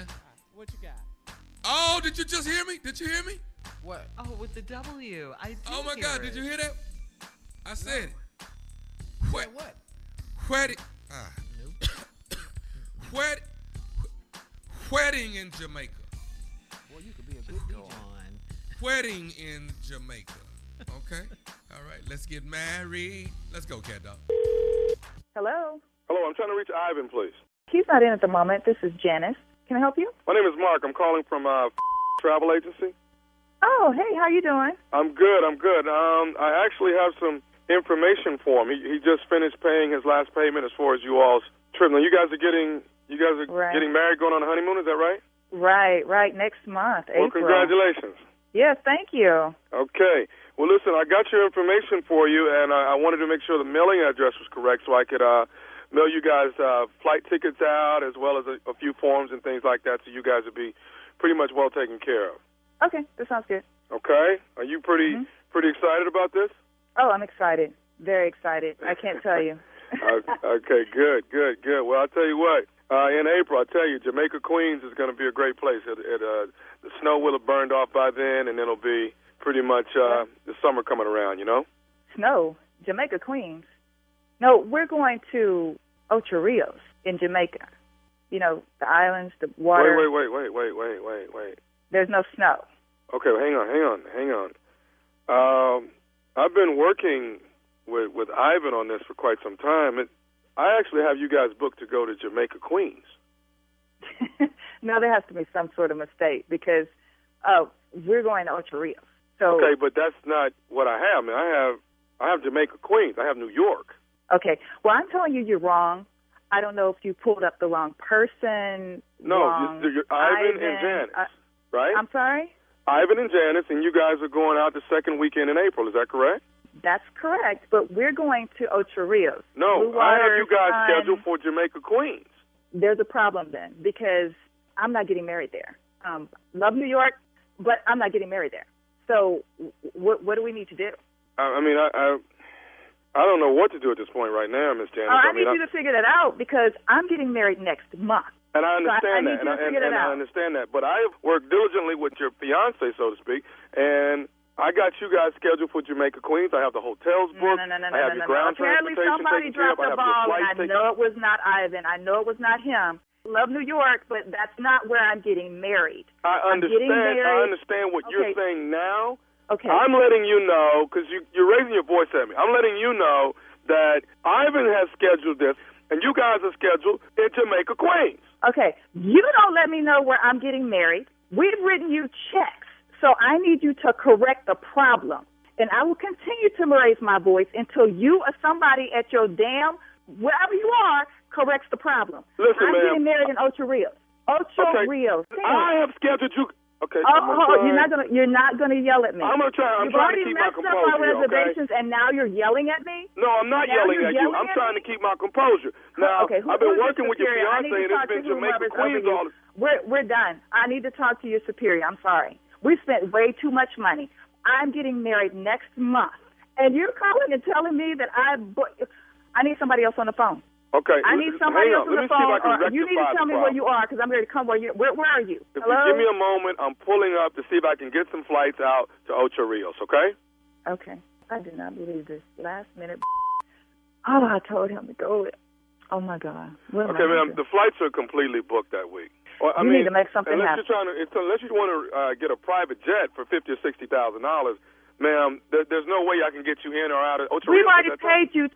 What you got? Oh, did you just hear me? Did you hear me? What? Oh, with the W. I did Oh my hear God! it. Did you hear that? I said it. What? What? Wedding. Ah. Wed- wedding in Jamaica. Boy, you could be a good Go DJ. on. Wedding in Jamaica. Okay. All right. Let's get married. Let's go, cat dog. Hello. Hello, I'm trying to reach Ivan, please. He's not in at the moment. This is Janice. Can I help you? My name is Mark. I'm calling from uh, travel agency. Oh, hey, how you doing? I'm good. I'm good. Um, I actually have some information for him. He, he just finished paying his last payment as far as you all's trip. Now, you guys are getting you guys are Right. getting married, going on a honeymoon. Is that right? Right, right. Next month, April. Well, congratulations. Yes, thank you. Okay. Well, listen, I got your information for you, and I, I wanted to make sure the mailing address was correct so I could uh, mail you guys uh, flight tickets out as well as a, a few forms and things like that, so you guys would be pretty much well taken care of. Okay, that sounds good. Okay? Are you pretty Mm-hmm. pretty excited about this? Oh, I'm excited. Very excited. I can't tell you. Okay, good, good, good. Well, I'll tell you what. Uh, in April, I tell you, Jamaica Queens is going to be a great place. It, it, uh, the snow will have burned off by then, and it'll be pretty much uh, the summer coming around. You know? Snow, Jamaica Queens. No, we're going to Ocho Rios in Jamaica. You know, the islands, the water. Wait, wait, wait, wait, wait, wait, wait, wait. There's no snow. Okay, well, hang on, hang on, hang on. Um, I've been working with with Ivan on this for quite some time. It, I actually have you guys booked to go to Jamaica Queens. no, there has to be some sort of mistake because uh, we're going to Ocho Rios. So Okay, but that's not what I have. I mean, I have I have Jamaica Queens. I have New York. Okay. Well, I'm telling you, you're wrong. I don't know if you pulled up the wrong person. No, wrong you're, you're Ivan, and Janice, Uh, right? I'm sorry. Ivan and Janice, and you guys are going out the second weekend in April. Is that correct? That's correct. But we're going to Ocho Rios. No, Blue I have you guys Sun. scheduled for Jamaica Queens. There's a problem then because I'm not getting married there. Um, love New York, but I'm not getting married there. So, what what do we need to do? I, I mean, I, I I don't know what to do at this point right now, Miss Janice. Oh, I, mean, need you to figure that out because I'm getting married next month. And I I- understand I that, and, I, and, and I understand that. But I have worked diligently with your fiance, so to speak, and I got you guys scheduled for Jamaica Queens. I have the hotels booked. no, no, no, I no, have no, your no. ground Apparently somebody taken dropped the ball, and I ticket. know it was not Ivan. I know it was not him. Love New York, but that's not where I'm getting married. I understand. I understand what you're saying now. Okay. I'm letting you know because you, you're raising your voice at me. I'm letting you know that Ivan has scheduled this, and you guys are scheduled in Jamaica Queens. Okay, you don't let me know where I'm getting married. We've written you checks, so I need you to correct the problem. And I will continue to raise my voice until you or somebody at your damn, wherever you are, corrects the problem. Listen, I'm ma'am. getting married in Ocho Rios. Ocho Okay. Rios. I have scheduled you. Okay. Oh, I'm oh, oh, you're not gonna you're not gonna yell at me. I'm gonna try. I'm You've trying to already keep my messed up our composure, okay? reservations, and now you're yelling at me. No, I'm not Now yelling at you. yelling I'm at trying me? to keep my composure. Now, okay, who, I've been working with your fiance, and it's been Jamaica Queens you. all. We're we're done. I need to talk to your superior. I'm sorry. We spent way too much money. I'm getting married next month, and you're calling and telling me that I I need somebody else on the phone. Okay. I need somebody else on. on the see if I phone, you need to tell me where you are because I'm ready to come. Where you? Where, where are you? If Hello. you give me a moment, I'm pulling up to see if I can get some flights out to Ocho Rios. Okay. Okay. I did not believe this last minute. Oh, I told him to go. Oh my God. Okay, ma'am. The flights are completely booked that week. Well, I You mean, need to make something unless happen. you're trying to, unless you want to uh, get a private jet for fifty or sixty thousand dollars, ma'am, there, there's no way I can get you in or out of Ocho We've Rios already that time. paid you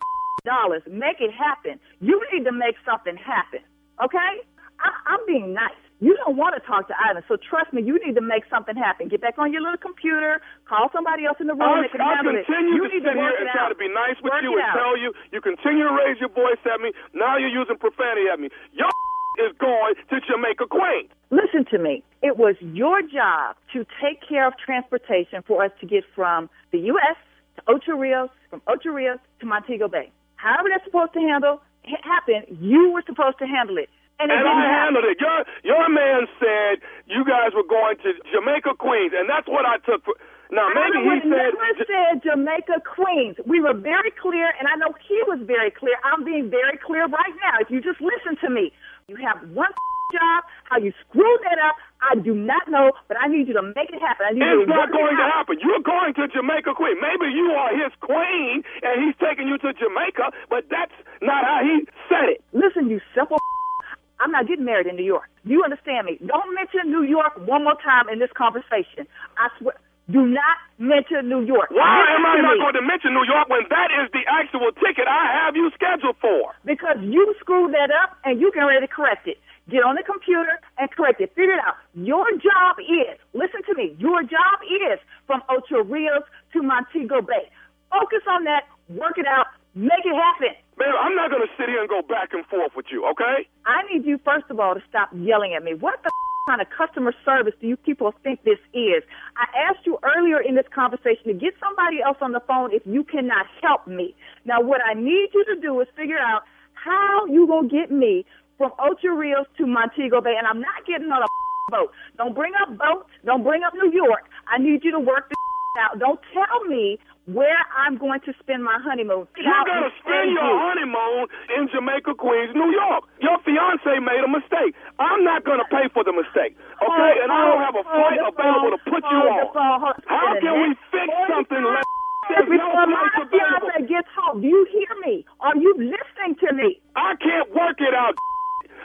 dollars. Make it happen. You need to make something happen. Okay? I, I'm being nice. You don't want to talk to Ivan, so trust me. You need to make something happen. Get back on your little computer. Call somebody else in the room I'll, that can I'll handle it. continue You to need sit to here and try to be nice with Work you and out. tell you. You continue to raise your voice at me. Now you're using profanity at me. Your is going to Jamaica Queens. Listen to me. It was your job to take care of transportation for us to get from the U.S. to Ocho Rios, from Ocho Rios to Montego Bay. However that's supposed to handle ha- happen, you were supposed to handle it. And, it And didn't I happen. handled it. Your your man said you guys were going to Jamaica, Queens, and that's what I took. For, now maybe he said. never said Jamaica Queens. We were very clear, and I know he was very clear. I'm being very clear right now. If you just listen to me, you have one job. How you screwed that up, I do not know, but I need you to make it happen. I need you It's to not work it going to happen. You're going to Jamaica Queen. Maybe you are his queen and he's taking you to Jamaica, but that's not how he said it. Listen, you simple. I'm not getting married in New York. You understand me? Don't mention New York one more time in this conversation. I swear. Do not mention New York. Why am I not me. going to mention New York when that is the actual ticket I have you scheduled for? Because you screwed that up and you can ready to correct it. Get on the computer and correct it. Figure it out. Your job is, listen to me, your job is from Ocho Rios to Montego Bay. Focus on that, work it out, make it happen. Man, I'm not going to sit here and go back and forth with you, okay? I need you, first of all, to stop yelling at me. What the kind of customer service do you people think this is? I asked you earlier in this conversation to get somebody else on the phone if you cannot help me. Now, what I need you to do is figure out how you going to get me from Ocho Rios to Montego Bay, and I'm not getting on a boat. Don't bring up boats. Don't bring up New York. I need you to work this out. Don't tell me where I'm going to spend my honeymoon. You're going to spend your honeymoon in Jamaica, Queens, New York. Your fiance made a mistake. I'm not going to pay for the mistake, okay? Hold- and I don't have a flight the available to put you on. phone, How can we fix something like there's no Before my place available? fiance gets home, do you hear me? Are you listening to me? I can't work it out.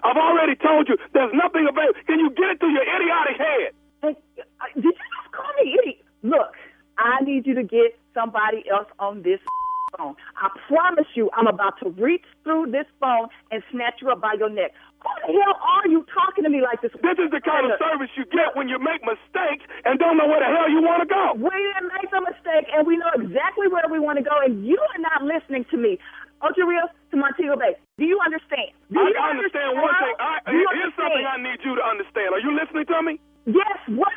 I've already told you there's nothing available. Can you get it through your idiotic head? Uh, Did you just call me idiot? Look, I need you to get somebody else on this phone. I promise you, I'm about to reach through this phone and snatch you up by your neck. Who the hell are you talking to me like this? This is the kind of service you get when you make mistakes and don't know where the hell you want to go. We didn't make a mistake, and we know exactly where we want to go, and you are not listening to me. Ocho Rios to Montego Bay. Do you understand? Do I you understand one thing. I, Do you here's something I need you to understand. Are you listening to me? Yes, what?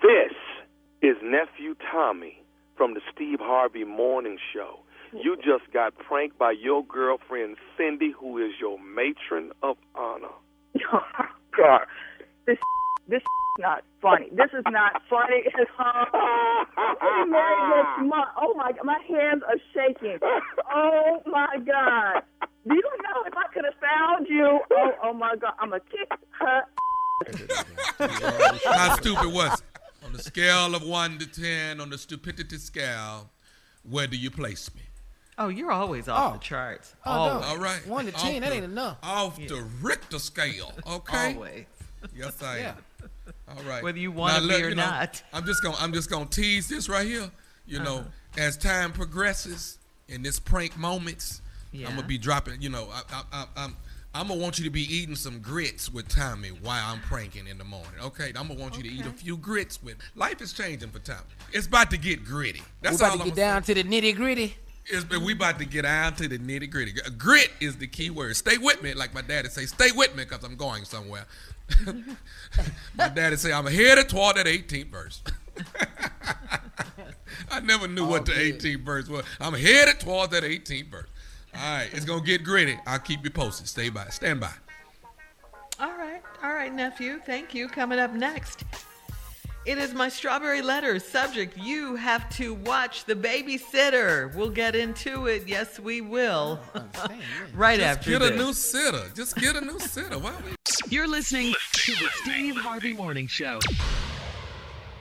This is nephew Tommy from the Steve Harvey Morning Show. You just got pranked by your girlfriend Cindy, who is your matron of honor. God, this this not funny. This is not funny at all. I'm getting married next month. Oh my, god, my hands are shaking. Oh my God. Do you know if I could have found you? Oh, oh my God, I'm gonna kick her. How stupid was it? On the scale of one to ten, on the stupidity scale, where do you place me? Oh, you're always off oh. the charts. Oh, always. no. All right. One to Off ten, that the- ain't enough. Off the Richter scale, okay? Always. Yes, I am. All right. Whether you wanna be or you know, not. I'm just gonna I'm just gonna tease this right here. You know, Uh-huh. as time progresses in this prank moments, I'm gonna be dropping. You know, I, I, I, I'm I'm gonna want you to be eating some grits with Tommy while I'm pranking in the morning. Okay, I'm gonna want you to eat a few grits with. Life is changing for Tommy. It's about to get gritty. That's we about all to I'm get gonna down to the nitty gritty. it's, we about to get down to the nitty gritty. Grit is the key word. Stay with me, like my daddy say. Stay with me, cause I'm going somewhere. My daddy say I'm headed toward that 18th verse. I never knew what oh, the 18th verse was. I'm headed toward that 18th verse. All right, it's gonna get gritty. I'll keep you posted. Stay by. Stand by. All right, all right, nephew. Thank you. Coming up next, it is my strawberry letter subject. You have to watch the babysitter. We'll get into it. Yes, we will. Oh, right Just after get this. a new sitter. Just get a new sitter. Why we? You're listening to the Steve Harvey Morning Show.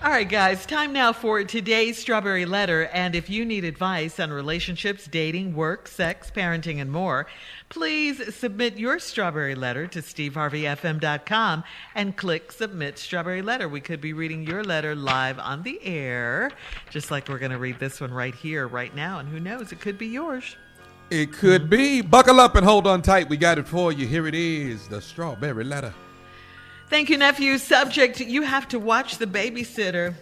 All right, guys, time now for today's Strawberry Letter. And if you need advice on relationships, dating, work, sex, parenting, and more, please submit your Strawberry Letter to steveharveyfm.com and click Submit Strawberry Letter. We could be reading your letter live on the air, just like we're going to read this one right here, right now. And who knows, it could be yours. It could be. Buckle up and hold on tight. We got it for you. Here it is the strawberry letter. Thank you, nephew. Subject You have to watch the babysitter.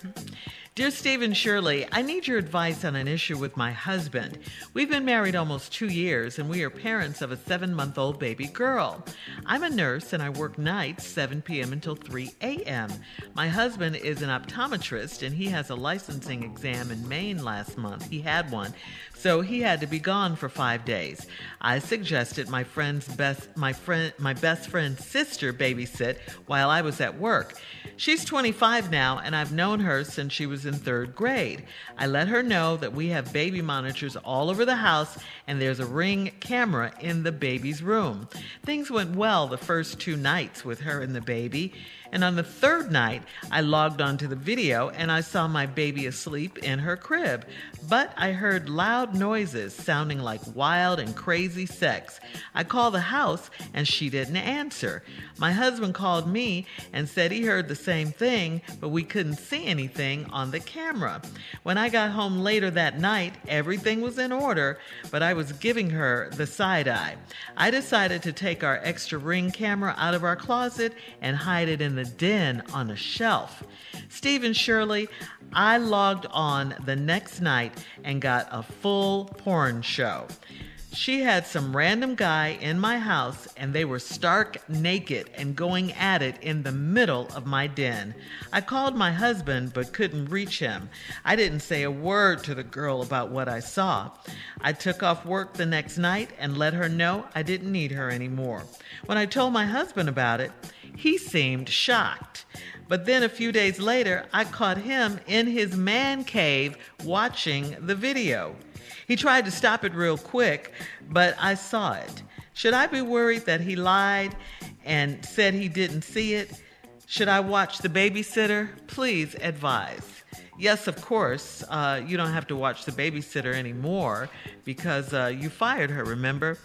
Dear Stephen Shirley, I need your advice on an issue with my husband. We've been married almost two years and we are parents of a seven month old baby girl. I'm a nurse and I work nights 7 p.m. until 3 a.m. My husband is an optometrist and he has a licensing exam in Maine last month. He had one so he had to be gone for five days. I suggested my friend's best my friend my best friend's sister babysit while I was at work. She's 25 now, and I've known her since she was in third grade. I let her know that we have baby monitors all over the house, and there's a ring camera in the baby's room. Things went well the first two nights with her and the baby. And on the third night, I logged onto the video and I saw my baby asleep in her crib. But I heard loud noises sounding like wild and crazy sex. I called the house and she didn't answer. My husband called me and said he heard the same thing, but we couldn't see anything on the camera. When I got home later that night, everything was in order, but I was giving her the side eye. I decided to take our extra ring camera out of our closet and hide it in the den on a shelf. Stephen Shirley, I logged on the next night and got a full porn show. She had some random guy in my house and they were stark naked and going at it in the middle of my den. I called my husband but couldn't reach him. I didn't say a word to the girl about what I saw. I took off work the next night and let her know I didn't need her anymore. When I told my husband about it, he seemed shocked. But then a few days later, I caught him in his man cave watching the video. He tried to stop it real quick, but I saw it. Should I be worried that he lied and said he didn't see it? Should I watch the babysitter? Please advise. Yes, of course, uh, you don't have to watch the babysitter anymore because uh, you fired her, remember?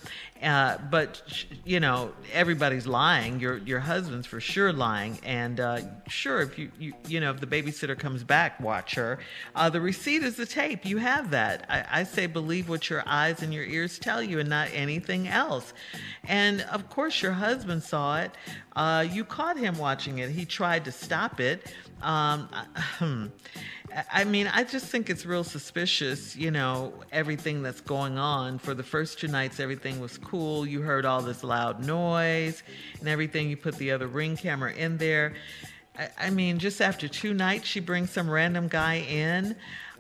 Uh, but you know everybody's lying. Your your husband's for sure lying, and uh, sure if you, you you know if the babysitter comes back, watch her. Uh, the receipt is the tape. You have that. I, I, say believe what your eyes and your ears tell you, and not anything else. And of course, your husband saw it. Uh, you caught him watching it. He tried to stop it. Um, hmm. I mean, I just think it's real suspicious, you know, everything that's going on. For the first two nights, everything was cool. You heard all this loud noise and everything. You put the other ring camera in there. I, I mean, just after two nights, she brings some random guy in.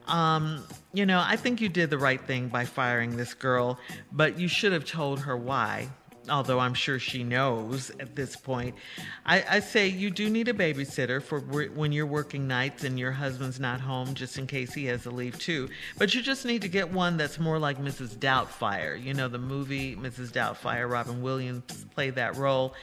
Um, you know, I think you did the right thing by firing this girl, but you should have told her why although I'm sure she knows at this point. I, I, say you do need a babysitter for when you're working nights and your husband's not home, just in case he has to leave too. But you just need to get one that's more like Mrs. Doubtfire. You know, the movie Mrs. Doubtfire, Robin Williams played that role.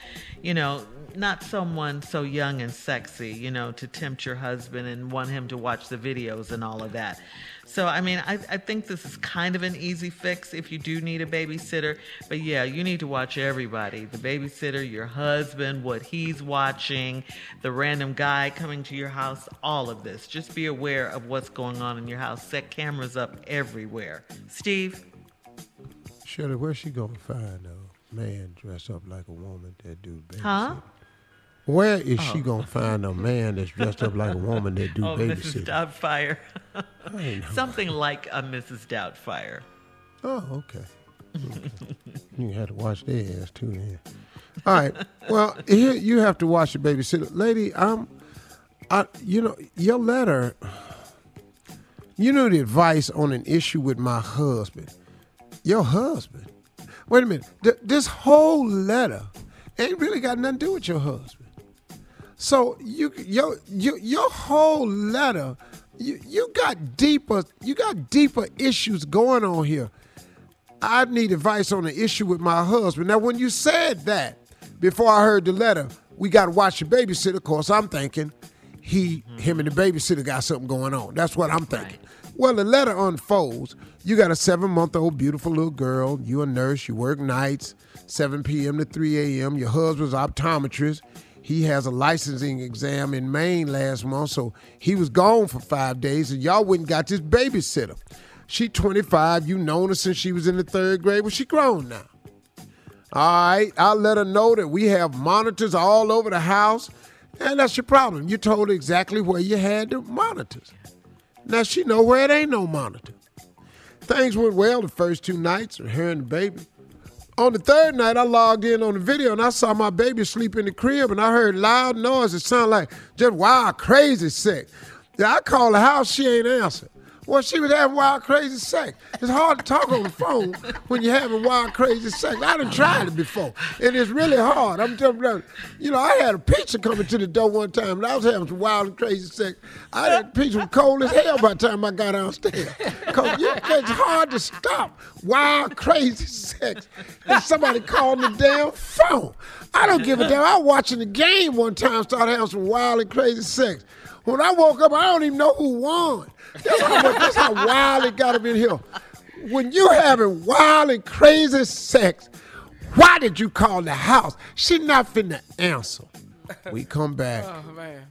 You know, not someone so young and sexy, you know, to tempt your husband and want him to watch the videos and all of that. So, I mean, I, I think this is kind of an easy fix if you do need a babysitter. But yeah, you need to watch everybody the babysitter, your husband, what he's watching, the random guy coming to your house, all of this. Just be aware of what's going on in your house. Set cameras up everywhere. Steve? Shirley, where's she going to find a man dressed up like a woman that do babysitting? Huh? Where is oh. she gonna find a man that's dressed up like a woman that do oh, babysitting? Mrs. Doubtfire. Something like a Mrs. Doubtfire. Oh, okay. okay. you had to watch their ass too then. All right. Well, here you have to watch the babysitter, lady. I'm, I, you know, your letter. You know the advice on an issue with my husband. Your husband. Wait a minute. Th- this whole letter ain't really got nothing to do with your husband. So you your your, your whole letter, you, you got deeper you got deeper issues going on here. I need advice on the issue with my husband. Now, when you said that before I heard the letter, we got to watch the babysitter. Of course, I'm thinking he, mm-hmm. him, and the babysitter got something going on. That's what I'm thinking. Right. Well, the letter unfolds. You got a seven month old beautiful little girl. You a nurse. You work nights, 7 p.m. to 3 a.m. Your husband's optometrist he has a licensing exam in Maine last month, so he was gone for five days, and y'all went and got this babysitter. She 25, you known her since she was in the third grade, but she grown now. All right, I'll let her know that we have monitors all over the house, and that's your problem. You told her exactly where you had the monitors. Now she know where it ain't no monitor. Things went well the first two nights her and the baby. On the third night, I logged in on the video and I saw my baby sleep in the crib and I heard loud noise. It sounded like just wild, crazy sex. Yeah, I called the house, she ain't answer. Well, she was having wild, crazy sex. It's hard to talk on the phone when you're having wild, crazy sex. I done tried it before, and it's really hard. I'm telling you, you know, I had a pizza coming to the door one time, and I was having some wild and crazy sex. I had pizza was cold as hell by the time I got downstairs. Cause you, it's hard to stop wild, crazy sex. And somebody called the damn phone. I don't give a damn. I was watching the game one time, started having some wild and crazy sex. When I woke up, I don't even know who won. That's how, that's how wild it got to be here. When you having wild and crazy sex, why did you call the house? She not finna answer. We come back. Oh man.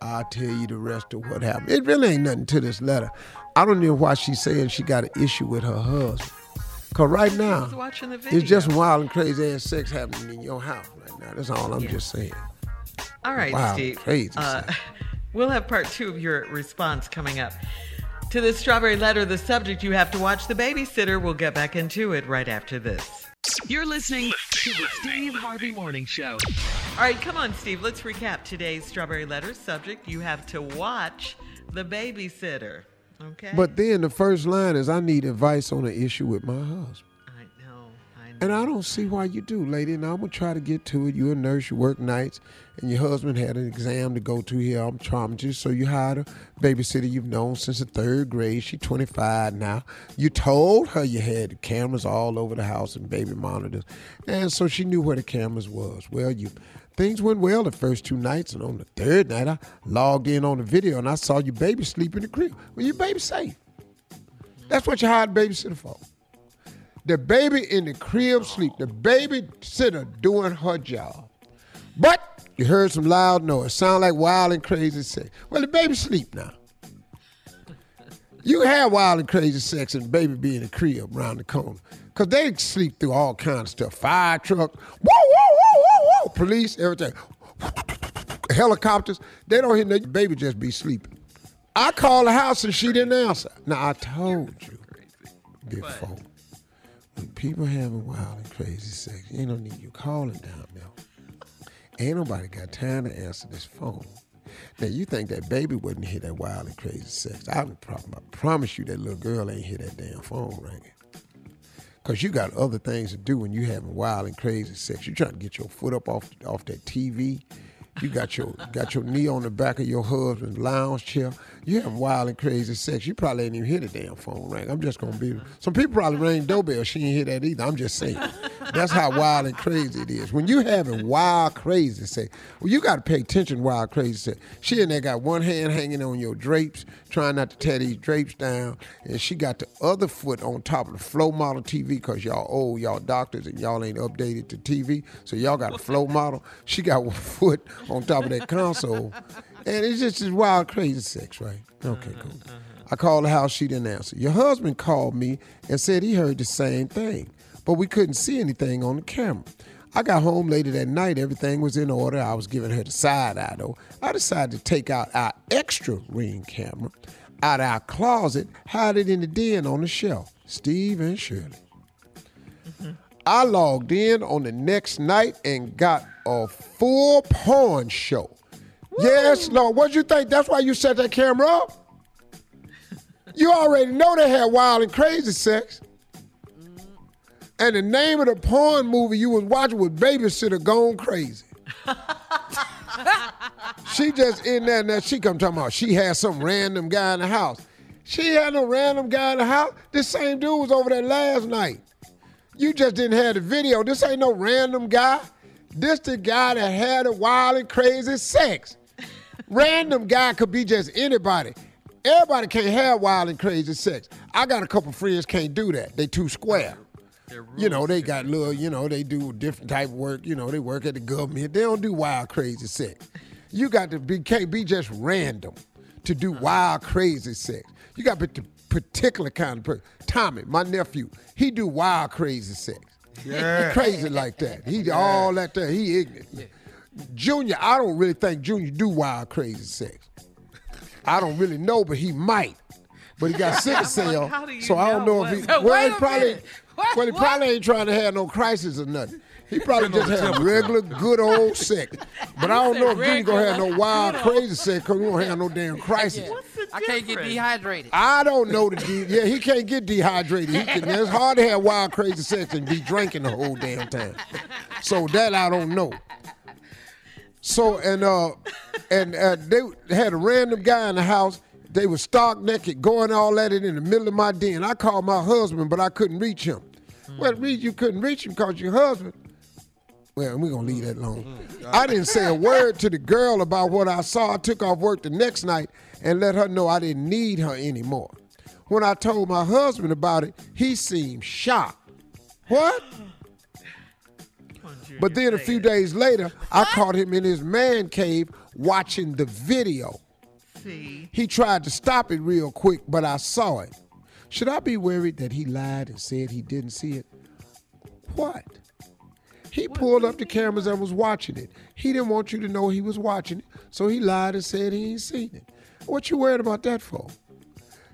I'll tell you the rest of what happened. It really ain't nothing to this letter. I don't know why she's saying she got an issue with her husband. Cause right now, watching the video. it's just wild and crazy ass sex happening in your house right now. That's all I'm Yeah. just saying. All right, Wow, Steve. crazy Uh, we'll have part two of your response coming up. To the strawberry letter, the subject you have to watch the babysitter. We'll get back into it right after this. You're listening to the Steve Harvey Morning Show. All right, come on, Steve. Let's recap today's strawberry letter subject. You have to watch the babysitter. Okay. But then the first line is, I need advice on an issue with my husband. And I don't see why you do, lady. Now I'm gonna try to get to it. You're a nurse, you work nights, and your husband had an exam to go to here. I'm traumatized, so you hired a babysitter you've known since the third grade. She's 25 now. You told her you had cameras all over the house and baby monitors, and so she knew where the cameras was. Well, you things went well the first two nights, and on the third night I logged in on the video and I saw your baby sleep in the crib. Well, your baby safe. That's what you hired a babysitter for. The baby in the crib sleep. The baby sitter doing her job. But you heard some loud noise. Sound like wild and crazy sex. Well, the baby sleep now. You have wild and crazy sex and the baby be in the crib around the corner. Cause they sleep through all kinds of stuff. Fire truck, whoa, whoa, whoa, whoa, whoa, police, everything. Helicopters. They don't hear nothing. Baby just be sleeping. I called the house and she didn't answer. Now I told you before. People having wild and crazy sex, ain't no need you calling down there. Ain't nobody got time to answer this phone. Now you think that baby wouldn't hear that wild and crazy sex? I would prob- I promise you that little girl ain't hear that damn phone ringing. Cause you got other things to do when you having wild and crazy sex. You trying to get your foot up off off that TV. You got your got your knee on the back of your husband's lounge chair. You having wild and crazy sex. You probably ain't even hear the damn phone ring. I'm just gonna be. Uh-huh. Some people probably ring doorbell. She ain't hear that either. I'm just saying. That's how wild and crazy it is. When you having wild crazy sex, well, you got to pay attention. Wild crazy sex. She in there got one hand hanging on your drapes, trying not to tear these drapes down, and she got the other foot on top of the flow model TV because y'all old, y'all doctors, and y'all ain't updated to TV, so y'all got a flow model. She got one foot on top of that console, and it's just this wild crazy sex, right? Okay, mm-hmm, cool. Mm-hmm. I called the house, she didn't answer. Your husband called me and said he heard the same thing, but we couldn't see anything on the camera. I got home later that night, everything was in order. I was giving her the side eye though. I decided to take out our extra ring camera out of our closet, hide it in the den on the shelf. Steve and Shirley. Mm-hmm. I logged in on the next night and got a full porn show. Yes, Lord. What you think? That's why you set that camera up? You already know they had wild and crazy sex. And the name of the porn movie you was watching was Babysitter Gone Crazy. she just in there and there, she come talking about she had some random guy in the house. She had no random guy in the house. This same dude was over there last night. You just didn't have the video. This ain't no random guy. This the guy that had a wild and crazy sex. Random guy could be just anybody. Everybody can't have wild and crazy sex. I got a couple friends can't do that. They too square. You know, they got little, you know, they do different type of work. You know, they work at the government. They don't do wild, crazy sex. You got to be, can't be just random to do uh-huh. wild, crazy sex. You got to be the particular kind of person. Tommy, my nephew, he do wild, crazy sex. Yeah. He crazy like that. He all that there. He ignorant. Junior, I don't really think Junior do wild, crazy sex. I don't really know, but he might. But he got sickle cell, how do you so I don't know, know if he. Well, he probably. What? Well, he What? probably ain't trying to have no crisis or nothing. He probably just the had regular, good old sex. But I don't know if Junior gonna have no wild, crazy sex because we don't have no damn crisis. I can't get dehydrated. I don't know the de- yeah he can't get dehydrated. He can, it's hard to have wild crazy sex and be drinking the whole damn time. So that I don't know. So and uh and uh, they had a random guy in the house. They were stark naked, going all at it in the middle of my den. I called my husband, but I couldn't reach him. Well, read you couldn't reach him because your husband. Well, we're gonna leave that alone. I didn't say a word to the girl about what I saw. I took off work the next night and let her know I didn't need her anymore. When I told my husband about it, he seemed shocked. What? But then a few days later, I caught him in his man cave watching the video. See, He tried to stop it real quick, but I saw it. Should I be worried that he lied and said he didn't see it? What? He pulled up the cameras and was watching it. He didn't want you to know he was watching it, so he lied and said he ain't seen it. What you worried about that for?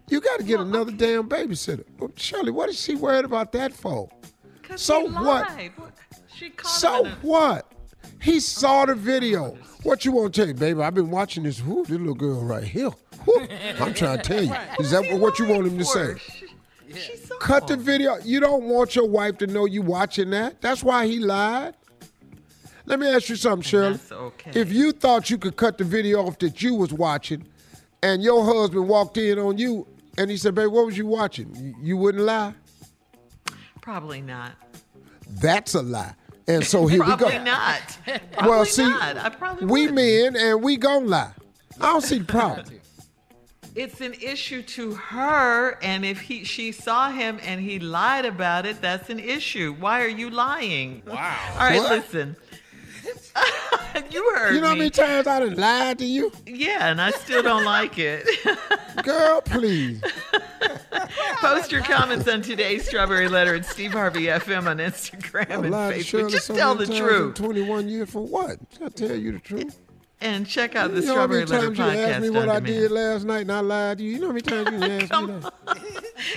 You got to get another damn babysitter. Shirley, what is she worried about that for? 'cause So he what? Lied. She caught So him a- what? He saw the video. What you want to tell you, baby? I've been watching this. Whoo, this little girl right here. Whoo. I'm trying to tell you. Is that what you want him to say? Cut the video. You don't want your wife to know you watching that. That's why he lied. Let me ask you something, Shirley. that's okay. If you thought you could cut the video off that you was watching, and your husband walked in on you, and he said, "Baby, what was you watching?" You- You wouldn't lie. Probably not. That's a lie. And so here we go. Probably not. Probably well, see, not. I probably we would. men and we gon' lie. I don't see the problem. It's an issue to her, and if he she saw him and he lied about it, that's an issue. Why are you lying? Wow. All right, What? listen. you heard You know how me. many times I done lied to you? Yeah, and I still don't like it. Girl, please. Post your comments on today's Strawberry Letter at Steve Harvey FM on Instagram I and Facebook. Just so tell the truth. 21 years for what? I tell you the truth. And check out the you know how Strawberry many Letter times you asked me what I demand. did last night and I lied to you? You know how many times you asked me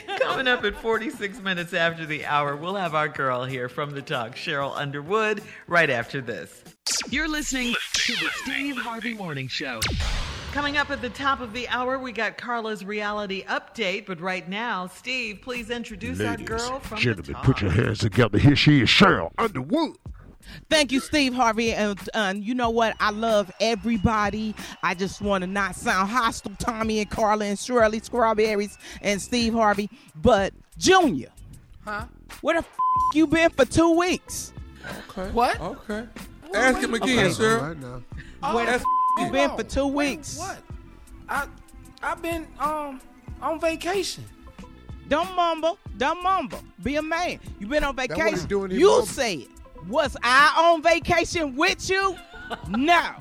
that? Coming up at 46 minutes after the hour, we'll have our girl here from the talk, Sheryl Underwood, right after this. You're listening to the Steve Harvey Morning Show. Coming up at the top of the hour, we got Carla's reality update. But right now, Steve, please introduce our girl from the Gentlemen, put your hands together. Here she is, Sheryl Underwood. Thank you, Steve Harvey. And uh, you know what? I love everybody. I just want to not sound hostile, Tommy and Carla and Shirley Strawberries and Steve Harvey. But Junior, Huh? where the f- you been for two weeks? Okay. What? Okay. Ask him again, Okay. Sheryl. Right now. Where the f- you Hold been on. for two weeks? What? I I've been um on vacation. Don't mumble. Don't mumble. Be a man. You been on what he vacation. doing, you mumble. it. was I on vacation with you? no.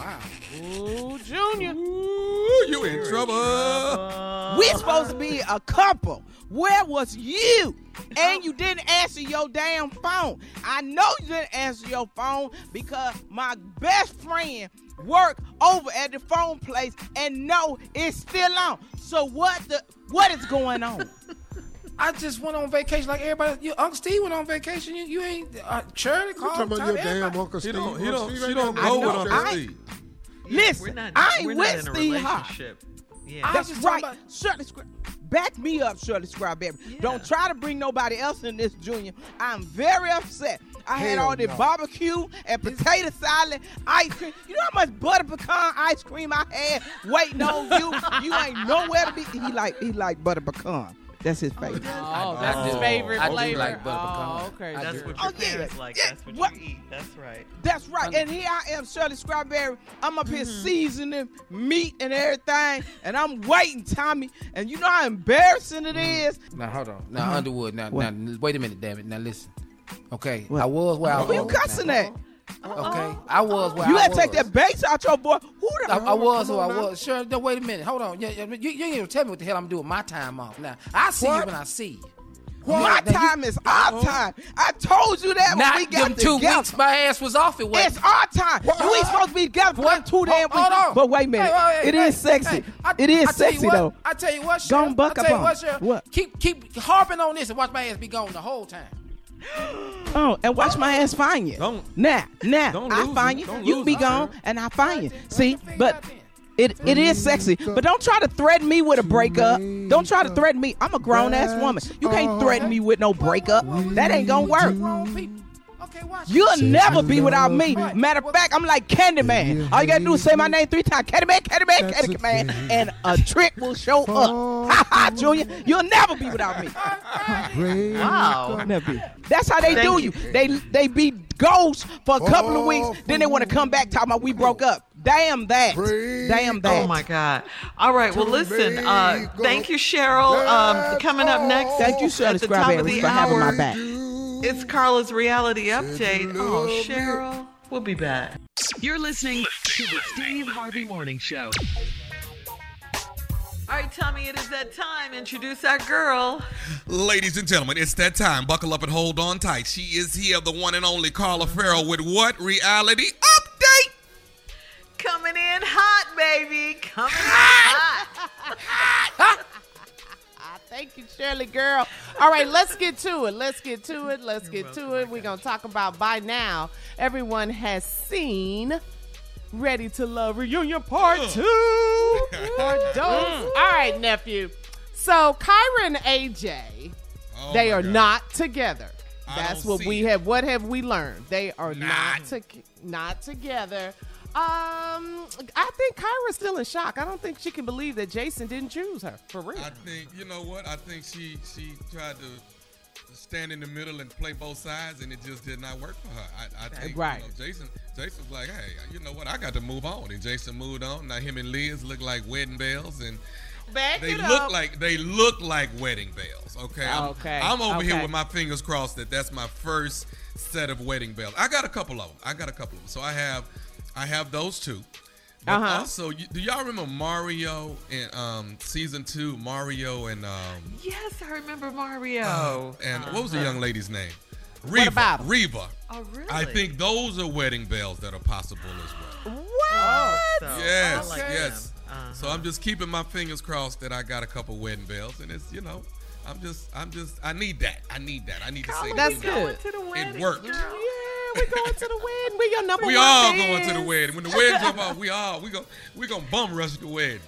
Wow. Ooh, Junior. Ooh, you in trouble. We supposed to be a couple. Where was you? And you didn't answer your damn phone. I know you didn't answer your phone because my best friend work over at the phone place and no, it's still on. So what the what is going on? I just went on vacation like everybody. You, Uncle Steve went on vacation. You, you ain't uh, Shirley You talking about told your damn everybody. Uncle He Steve? don't. He Uncle don't. Steve She don't go with know. Uncle I- Steve. Listen, We're not, I ain't we're with not Steve Harvey. relationship. Yeah. That's just right. talking Shirley Scra- Back me up, Shirley Strawberry. Don't try to bring nobody else in this, Junior. I'm very upset. I had all this no. barbecue and potato salad, ice cream. You know how much butter pecan ice cream I had waiting on you? You ain't nowhere to be. He like he like butter pecan. That's his favorite. Oh, that's I his favorite I flavor. like Oh, okay. That's what your Oh, yeah. parents like. Yeah, That's what, what- you eat. That's right. That's right. And here I am, Shirley Strawberry. I'm up here seasoning meat and everything, and I'm waiting, Tommy. And you know how embarrassing it is. Now hold on. Now Uh-huh. Underwood. Now, What? now wait a minute, damn it. Now listen. Okay, What? I was where I Who you cussing now. at? Uh-uh. Okay, uh-uh. I was where You I had to take that bass out your boy. Who the I, I was who I now. was. Sure. No, wait a minute. Hold on. Yeah, yeah, you, you ain't gonna tell me what the hell I'm doing my time off. Now I see you when I see you. My time is our time. I told you that Not when we got them two together. weeks my ass was off. It was. It's our time. You ain't supposed to be together for them two damn Hold weeks. on. But wait a minute. It is sexy. It is tell you sexy what, though. I tell you what, Go Sheryl. and buck I tell up you what, on Sheryl. it. What? Keep keep harping on this and watch my ass be gone the whole time. Oh, and watch my ass find you. Don't- now, now, don't I find you. Don't You lose be gone, and I find you. See, but it it is sexy. But don't try to threaten me with a breakup. Don't try to threaten me. I'm a grown ass woman. You can't threaten me with no breakup. That ain't gonna work. Wrong people. Okay, watch. You'll never be without me. Matter of fact, I'm like Candyman. All you gotta do is say my name three times. Candyman, Candyman, Candyman, and a trick will show up. Ha ha, Junior. You'll never be without me. Wow. Never be. That's how they Thank do you. you. They they be ghosts for a couple of weeks, then they want to come back talking about we broke up. Damn that. Damn that. Oh my God! All right, well, listen. Uh, thank you, Sheryl. Um, coming up next, Thank you, Shirley at the top of the for having hour, my back. It's Carla's reality update. Oh, Sheryl, we'll be back. You're listening to the Steve Harvey Morning Show. All right, Tommy, it is that time. Introduce our girl. Ladies and gentlemen, it's that time. Buckle up and hold on tight. She is here, the one and only Carla Ferrell with what? Reality update. Coming in hot, baby. Coming in hot. Thank you, Shirley girl. All right, let's get to it. Let's get to it. Let's get to it. We're gonna talk about by now. Everyone has seen Ready to Love Reunion Part Two. Or don't. All right, nephew. So Kyra and AJ, Oh they are God. not together. That's what we it. have. What have we learned? They are not Not. to, not together. Um, I think Kyra's still in shock. I don't think she can believe that Jason didn't choose her for real. I think you know what? I think she she tried to stand in the middle and play both sides, and it just did not work for her. I, I think Right. you know, Jason Jason's like, hey, you know what? I got to move on, and Jason moved on. Now him and Liz look like wedding bells, and Back they look up. like they look like wedding bells. Okay, I'm, Okay, I'm over here with my fingers crossed that that's my first set of wedding bells. I got a couple of them. I got a couple of them. So I have I have those two. But Uh-huh. also, do y'all remember Mario in um, season two? Mario and um, yes, I remember Mario. uh, and what was the Uh-huh. young lady's name? What Reva. about 'em? Oh, really? I think those are wedding bells that are possible as well. What? So, yes, I like yes. Uh-huh. So I'm just keeping my fingers crossed that I got a couple wedding bells, and it's you know, I'm just, I'm just, I need that. I need that. I need to say that. That's good. To the wedding, It worked. girl. Yeah, we're going to the wedding. We're your number one. We one all fans. going to the wedding. When the wedding jump off, we all we go we gonna bum rush the wedding.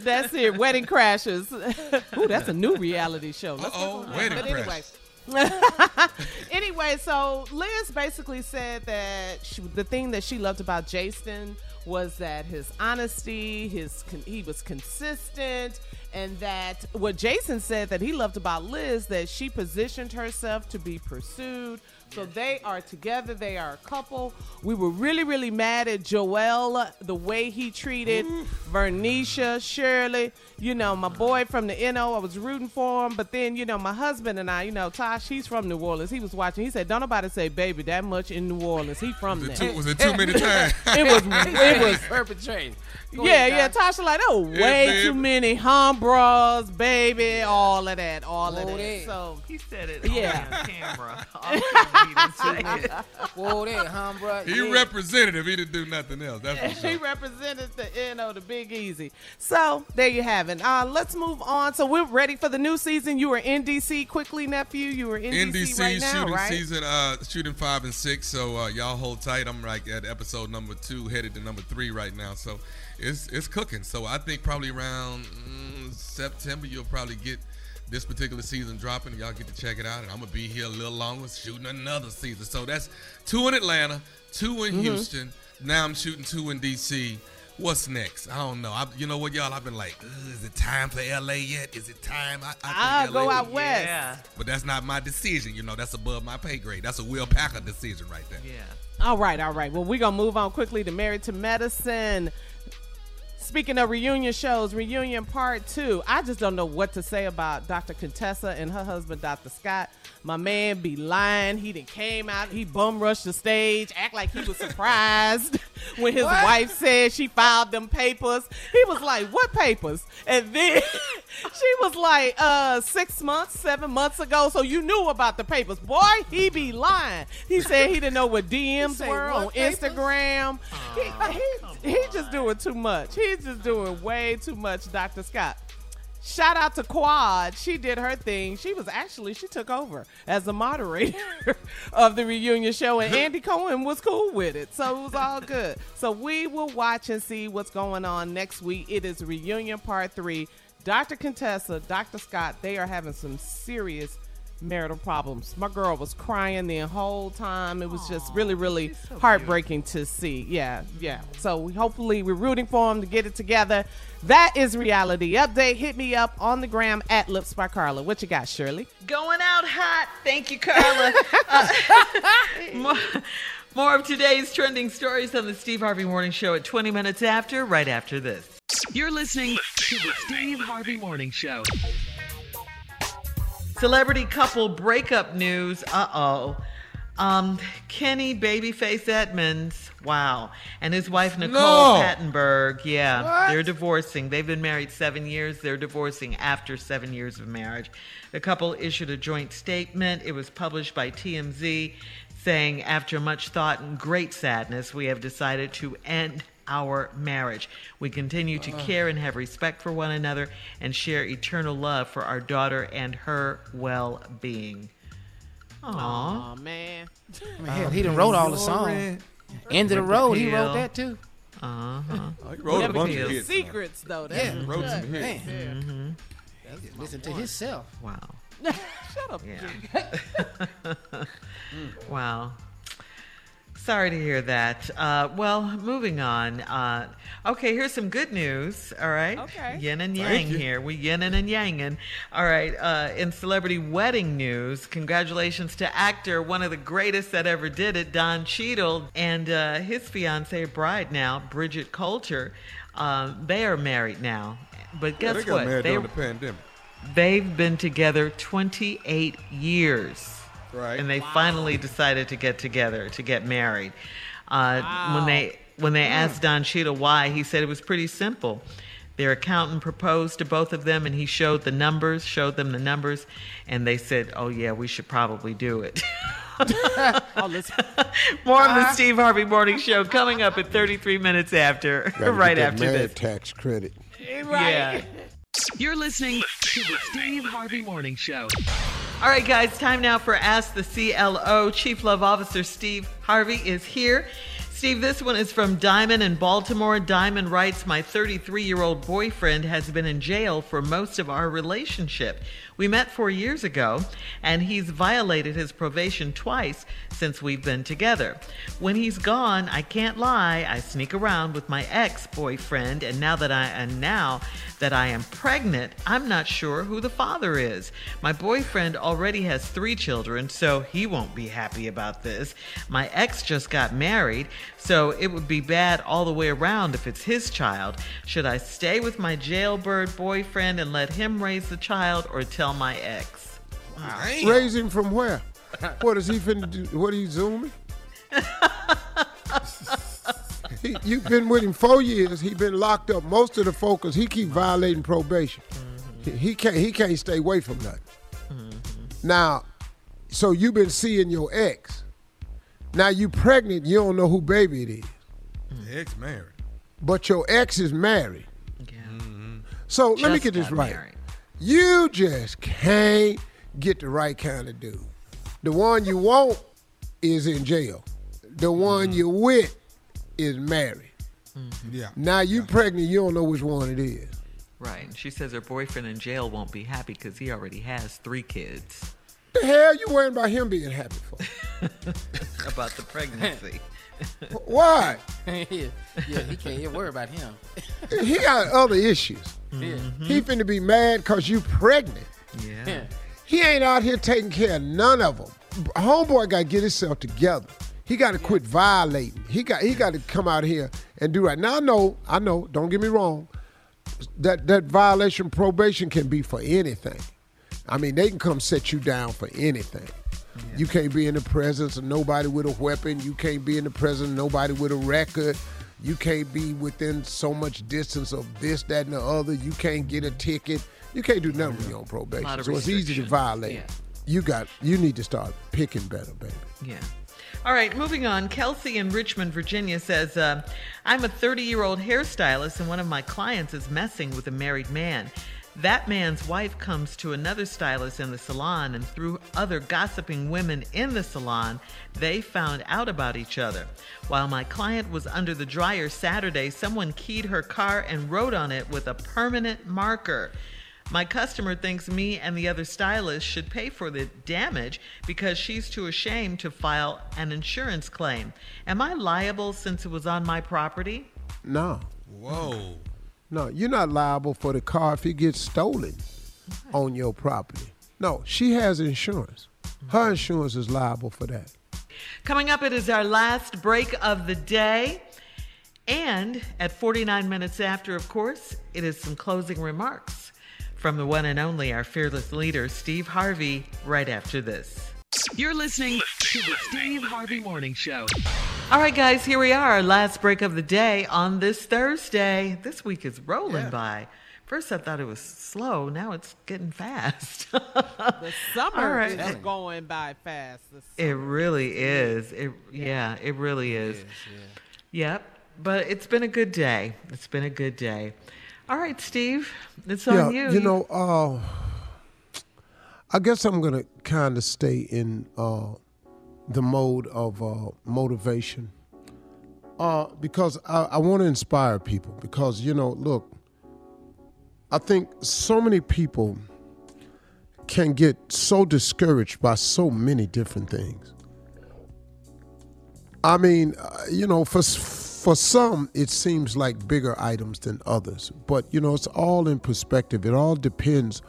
That's it. Wedding crashes. Ooh, that's a new reality show. Let's Uh-oh, work on that. wedding But anyway. anyway, so Liz basically said that she, the thing that she loved about Jason was that his honesty, his he was consistent, and that what Jason said that he loved about Liz that she positioned herself to be pursued. So they are together. They are a couple. We were really, really mad at Joel the way he treated Vernicia, Shirley. You know, my boy from the NO. I was rooting for him, but then you know, my husband and I. You know, Tosh, he's from New Orleans. He was watching. He said, "Don't nobody say baby that much in New Orleans. He from Was it there." too, was it too many times? it was. It was. perpetrating. Go Yeah, ahead, yeah. Tasha like that was way babe. too many humbras, baby. All of that. All of Whoa, that. So He said it Yeah. camera. All he didn't. Whoa there, huh, bro? He Yeah. representative. He didn't do nothing else. That's for he represented the NO, the Big Easy. So there you have it. Uh, let's move on. So we're ready for the new season. You were in DC quickly, nephew. You were in DC, NDC right now, shooting right? season, uh, shooting five and six. So uh, y'all hold tight. I'm like at episode number two, headed to number three right now. So it's it's cooking. So I think probably around mm, September you'll probably get this particular season dropping. Y'all get to check it out, and I'm gonna be here a little longer shooting another season. So that's two in Atlanta, two in Mhm. Houston. Now I'm shooting two in DC. What's next? I don't know. I, you know what, y'all? I've been like, is it time for LA yet? Is it time? I, I think go LA out west. Yeah. but that's not my decision. You know, that's above my pay grade. That's a Will Packer decision right there. Yeah. All right, all right. Well, we're going to move on quickly to Married to Medicine. Speaking of reunion shows, reunion part two. I just don't know what to say about Dr. Contessa and her husband, Dr. Scott. My man be lying. He didn't came out, he bum rushed the stage, act like he was surprised when his What? wife said she filed them papers. He was like, What papers? And then she was like, uh, six months, seven months ago. So you knew about the papers. Boy, he be lying. He said he didn't know what DMs say were what on papers? Instagram. he, he, he just doing too much. He's just doing way too much, Dr. Scott. Shout out to Quad. She did her thing. She was actually, she took over as the moderator of the reunion show, and Andy Cohen was cool with it. So it was all good. So we will watch and see what's going on next week. It is reunion part three. Dr. Contessa, Dr. Scott, they are having some serious marital problems. My girl was crying the whole time. It was just really, really heartbreaking to see. Yeah, yeah. So we hopefully we're rooting for him to get it together. That is reality update. Hit me up on the gram at Lips by Carla. What you got, Shirley? Going out hot. Thank you, Carla. Uh, more, more of today's trending stories on the Steve Harvey Morning Show at 20 minutes after, right after this. You're listening to the Steve Harvey Morning Show. Celebrity couple breakup news. Uh oh. Um, Kenny Babyface Edmonds, wow, and his wife Nicole No. Pantenburg, yeah, What? they're divorcing. They've been married seven years. They're divorcing after seven years of marriage. The couple issued a joint statement. It was published by TMZ, saying, "After much thought and great sadness, we have decided to end." Our marriage. We continue to care and have respect for one another and share eternal love for our daughter and her well being. Aww. Oh man. I mean, hell, he done wrote all the songs. End of the road, he wrote that too. Uh huh. He wrote a bunch of hits. secrets though. That's Yeah. Wrote some good. hits. Man. Listen to himself. Wow. Shut up. Yeah. wow. Sorry to hear that. Uh, well, moving on. Uh, okay, here's some good news. All right. Okay. Yin and yang here. We yin and yanging. All right. Uh, in celebrity wedding news, congratulations to actor, one of the greatest that ever did it, Don Cheadle, and uh, his fiancee bride now, Bridget Coulter. Uh, they are married now. But Yeah, guess they got what? married They- during the pandemic. They've been together 28 years. Right. And they finally decided to get together, to get married. Uh, When they when they asked Don Cheadle why, he said it was pretty simple. Their accountant proposed to both of them, and he showed the numbers, showed them the numbers, and they said, "Oh yeah, we should probably do it." Oh. More of the Steve Harvey Morning Show coming up at 33 minutes after, right get after mad this. tax credit. Yeah. You're listening to the Steve Harvey Morning Show. All right, guys, time now for Ask the CLO. Chief Love Officer Steve Harvey is here. Steve, this one is from Diamond in Baltimore. Diamond writes My 33 year old boyfriend has been in jail for most of our relationship. We met four years ago, and he's violated his probation twice since we've been together. When he's gone, I can't lie, I sneak around with my ex boyfriend, and now that I and now that I am pregnant, I'm not sure who the father is. My boyfriend already has three children, so he won't be happy about this. My ex just got married, so it would be bad all the way around if it's his child. Should I stay with my jailbird boyfriend and let him raise the child or tell my ex? Raise him from where? What is he finna do? What are you zooming? he, you've been with him four years. He been locked up. Most of the focus, he keep violating probation. He, he can't. He can't stay away from nothing. Mm-hmm. Now, so you've been seeing your ex. Now you pregnant. You don't know who baby it is, The ex married. but your ex is married. Mm-hmm. So let me get this right. married. You just can't get the right kind of dude. The one you want is in jail. The one mm-hmm. you with is married. Mm-hmm. Yeah. Now you pregnant, you don't know which one it is. Right. She says her boyfriend in jail won't be happy because he already has three kids. The hell you worrying about him being happy for? about the pregnancy. Why? yeah, yeah, he can't even worry about him. He got other issues. Yeah. Mm-hmm. He finna be mad cause you pregnant. Yeah. He ain't out here taking care of none of them. Homeboy got to get himself together. He got to quit violating. He got he got to come out here and do right. Now I know, I know. Don't get me wrong. That that violation probation can be for anything. I mean, they can come set you down for anything. You can't be in the presence of nobody with a weapon. You can't be in the presence of nobody with a record. You can't be within so much distance of this, that, and the other. You can't get a ticket. You can't do nothing when you're on probation. So it's easy to violate. Yeah. You got. You need to start picking better, baby. Yeah. All right, moving on. Kelsey in Richmond, Virginia says, uh, I'm a 30 year old hairstylist, and one of my clients is messing with a married man. That man's wife comes to another stylist in the salon, and through other gossiping women in the salon, they found out about each other. While my client was under the dryer Saturday, someone keyed her car and wrote on it with a permanent marker. My customer thinks me and the other stylist should pay for the damage because she's too ashamed to file an insurance claim. Am I liable since it was on my property? No. Whoa. No, you're not liable for the car if it gets stolen on your property. No, she has insurance. Her mm-hmm. insurance is liable for that. Coming up, it is our last break of the day. And at 49 minutes after, of course, it is some closing remarks from the one and only, our fearless leader, Steve Harvey, right after this. You're listening to the Steve Harvey Morning Show. All right, guys, here we are, our last break of the day on this Thursday. This week is rolling by. First, I thought it was slow. Now it's getting fast. The summer right. is going by fast. It really is. It yeah, it really is. Yep. But it's been a good day. It's been a good day. All right, Steve, it's on you. You know, uh, I guess I'm gonna kind of stay in uh, the mode of uh, motivation uh, because I, I want to inspire people. Because you know, look, I think so many people can get so discouraged by so many different things. I mean, uh, you know, for for some, it seems like bigger items than others. But you know, it's all in perspective. It all depends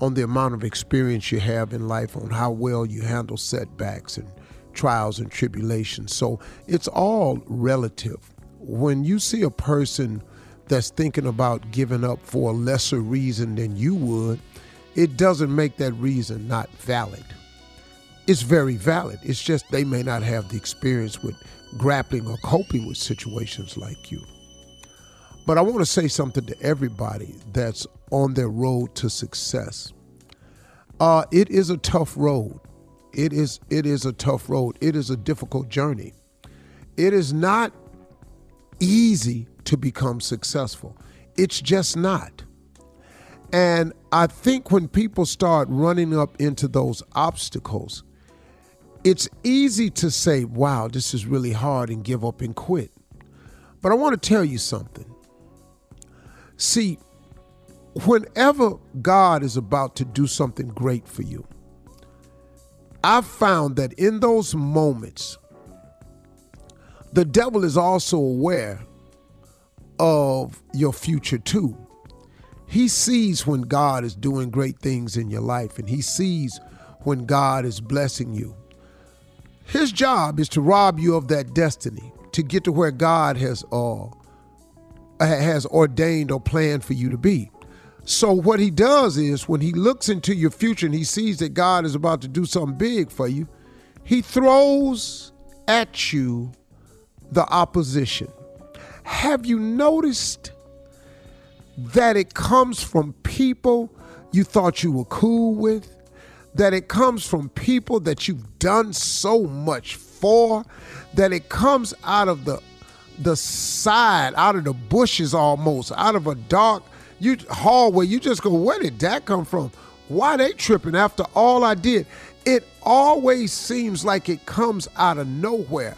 on the amount of experience you have in life, on how well you handle setbacks and trials and tribulations. So it's all relative. When you see a person that's thinking about giving up for a lesser reason than you would, it doesn't make that reason not valid it's very valid. It's just they may not have the experience with grappling or coping with situations like you. But I want to say something to everybody that's on their road to success. Uh, it is a tough road. It is it is a tough road. It is a difficult journey. It is not easy to become successful. It's just not. And I think when people start running up into those obstacles, it's easy to say, wow, this is really hard and give up and quit. But I want to tell you something. See, whenever God is about to do something great for you, I've found that in those moments, the devil is also aware of your future too. He sees when God is doing great things in your life, and he sees when God is blessing you. His job is to rob you of that destiny, to get to where God has uh, has ordained or planned for you to be. So what he does is when he looks into your future and he sees that God is about to do something big for you, he throws at you the opposition. Have you noticed that it comes from people you thought you were cool with? That it comes from people that you've done so much for? That it comes out of the the side, out of the bushes almost, out of a dark you hallway. You just go, where did that come from? Why they tripping after all I did? It always seems like it comes out of nowhere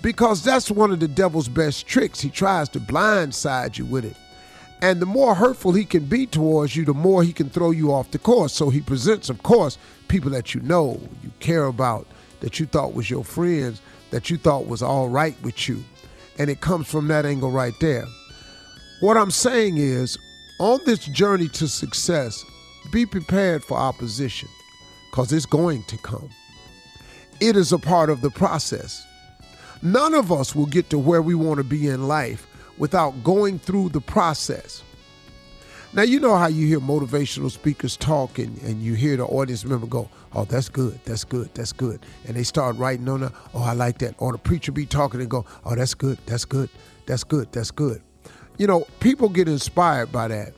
because that's one of the devil's best tricks. He tries to blindside you with it. And the more hurtful he can be towards you, the more he can throw you off the course. So he presents, of course, people that you know, you care about, that you thought was your friends, that you thought was all right with you. And it comes from that angle right there. What I'm saying is, on this journey to success, be prepared for opposition because it's going to come. It is a part of the process. None of us will get to where we want to be in life without going through the process. Now, you know how you hear motivational speakers talk and, and you hear the audience member go, Oh, that's good, that's good, that's good. And they start writing on the, Oh, I like that. Or the preacher be talking and go, Oh, that's good, that's good, that's good, that's good. You know, people get inspired by that.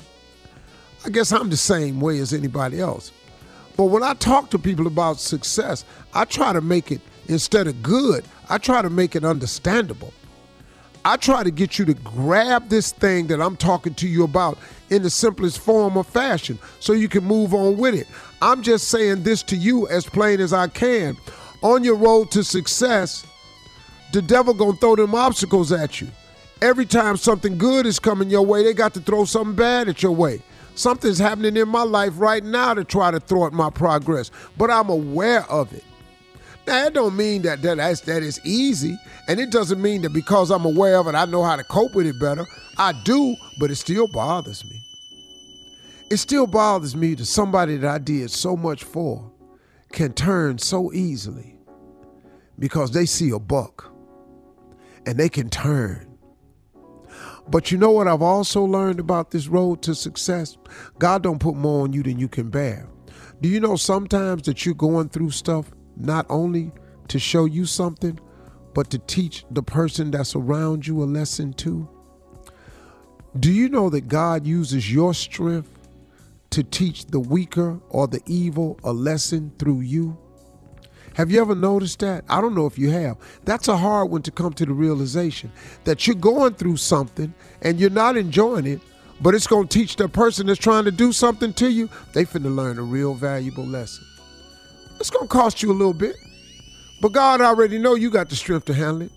I guess I'm the same way as anybody else. But when I talk to people about success, I try to make it, instead of good, I try to make it understandable. I try to get you to grab this thing that I'm talking to you about in the simplest form of fashion so you can move on with it. I'm just saying this to you as plain as I can. On your road to success, the devil gonna throw them obstacles at you. Every time something good is coming your way, they got to throw something bad at your way. Something's happening in my life right now to try to thwart my progress, but I'm aware of it. Now, that don't mean that, that that's, that is easy, and it doesn't mean that because I'm aware of it, I know how to cope with it better. I do, but it still bothers me. It still bothers me that somebody that I did so much for can turn so easily because they see a buck and they can turn. But you know what I've also learned about this road to success? God don't put more on you than you can bear. Do you know sometimes that you're going through stuff not only to show you something, but to teach the person that's around you a lesson too? Do you know that God uses your strength to teach the weaker or the evil a lesson through you? Have you ever noticed that? I don't know if you have. That's a hard one to come to the realization that you're going through something and you're not enjoying it, but it's going to teach the person that's trying to do something to you, they finna learn a real valuable lesson. It's to cost you a little bit, but God already know you got the strength to handle it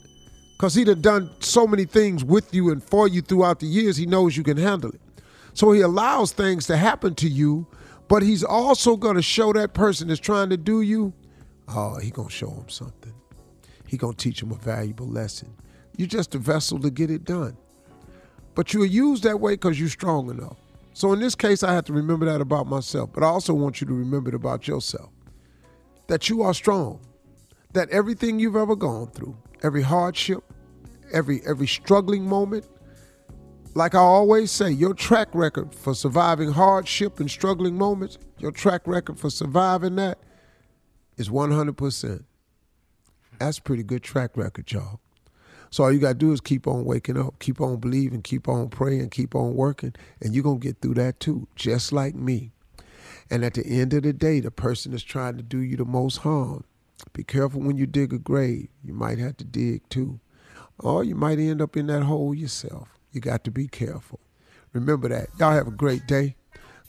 because he done done so many things with you and for you throughout the years, he knows you can handle it. So he allows things to happen to you, but he's also to show that person that's trying to do you Oh, he gonna show him something. He gonna teach him a valuable lesson. You're just a vessel to get it done. But you're used that way because you're strong enough. So in this case, I have to remember that about myself. But I also want you to remember it about yourself. That you are strong. That everything you've ever gone through, every hardship, every every struggling moment, like I always say, your track record for surviving hardship and struggling moments, your track record for surviving that is 100%. That's pretty good track record, y'all. So all you got to do is keep on waking up, keep on believing, keep on praying, keep on working, and you're going to get through that too, just like me. And at the end of the day, the person that's trying to do you the most harm, be careful when you dig a grave. You might have to dig too. Or you might end up in that hole yourself. You got to be careful. Remember that. Y'all have a great day.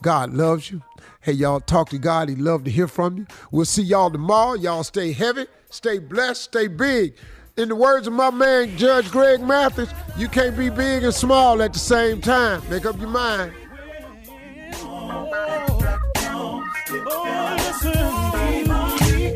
God loves you. Hey, y'all talk to God. He love to hear from you. We'll see y'all tomorrow. Y'all stay heavy, stay blessed, stay big. In the words of my man, Judge Greg Mathis, you can't be big and small at the same time. Make up your mind.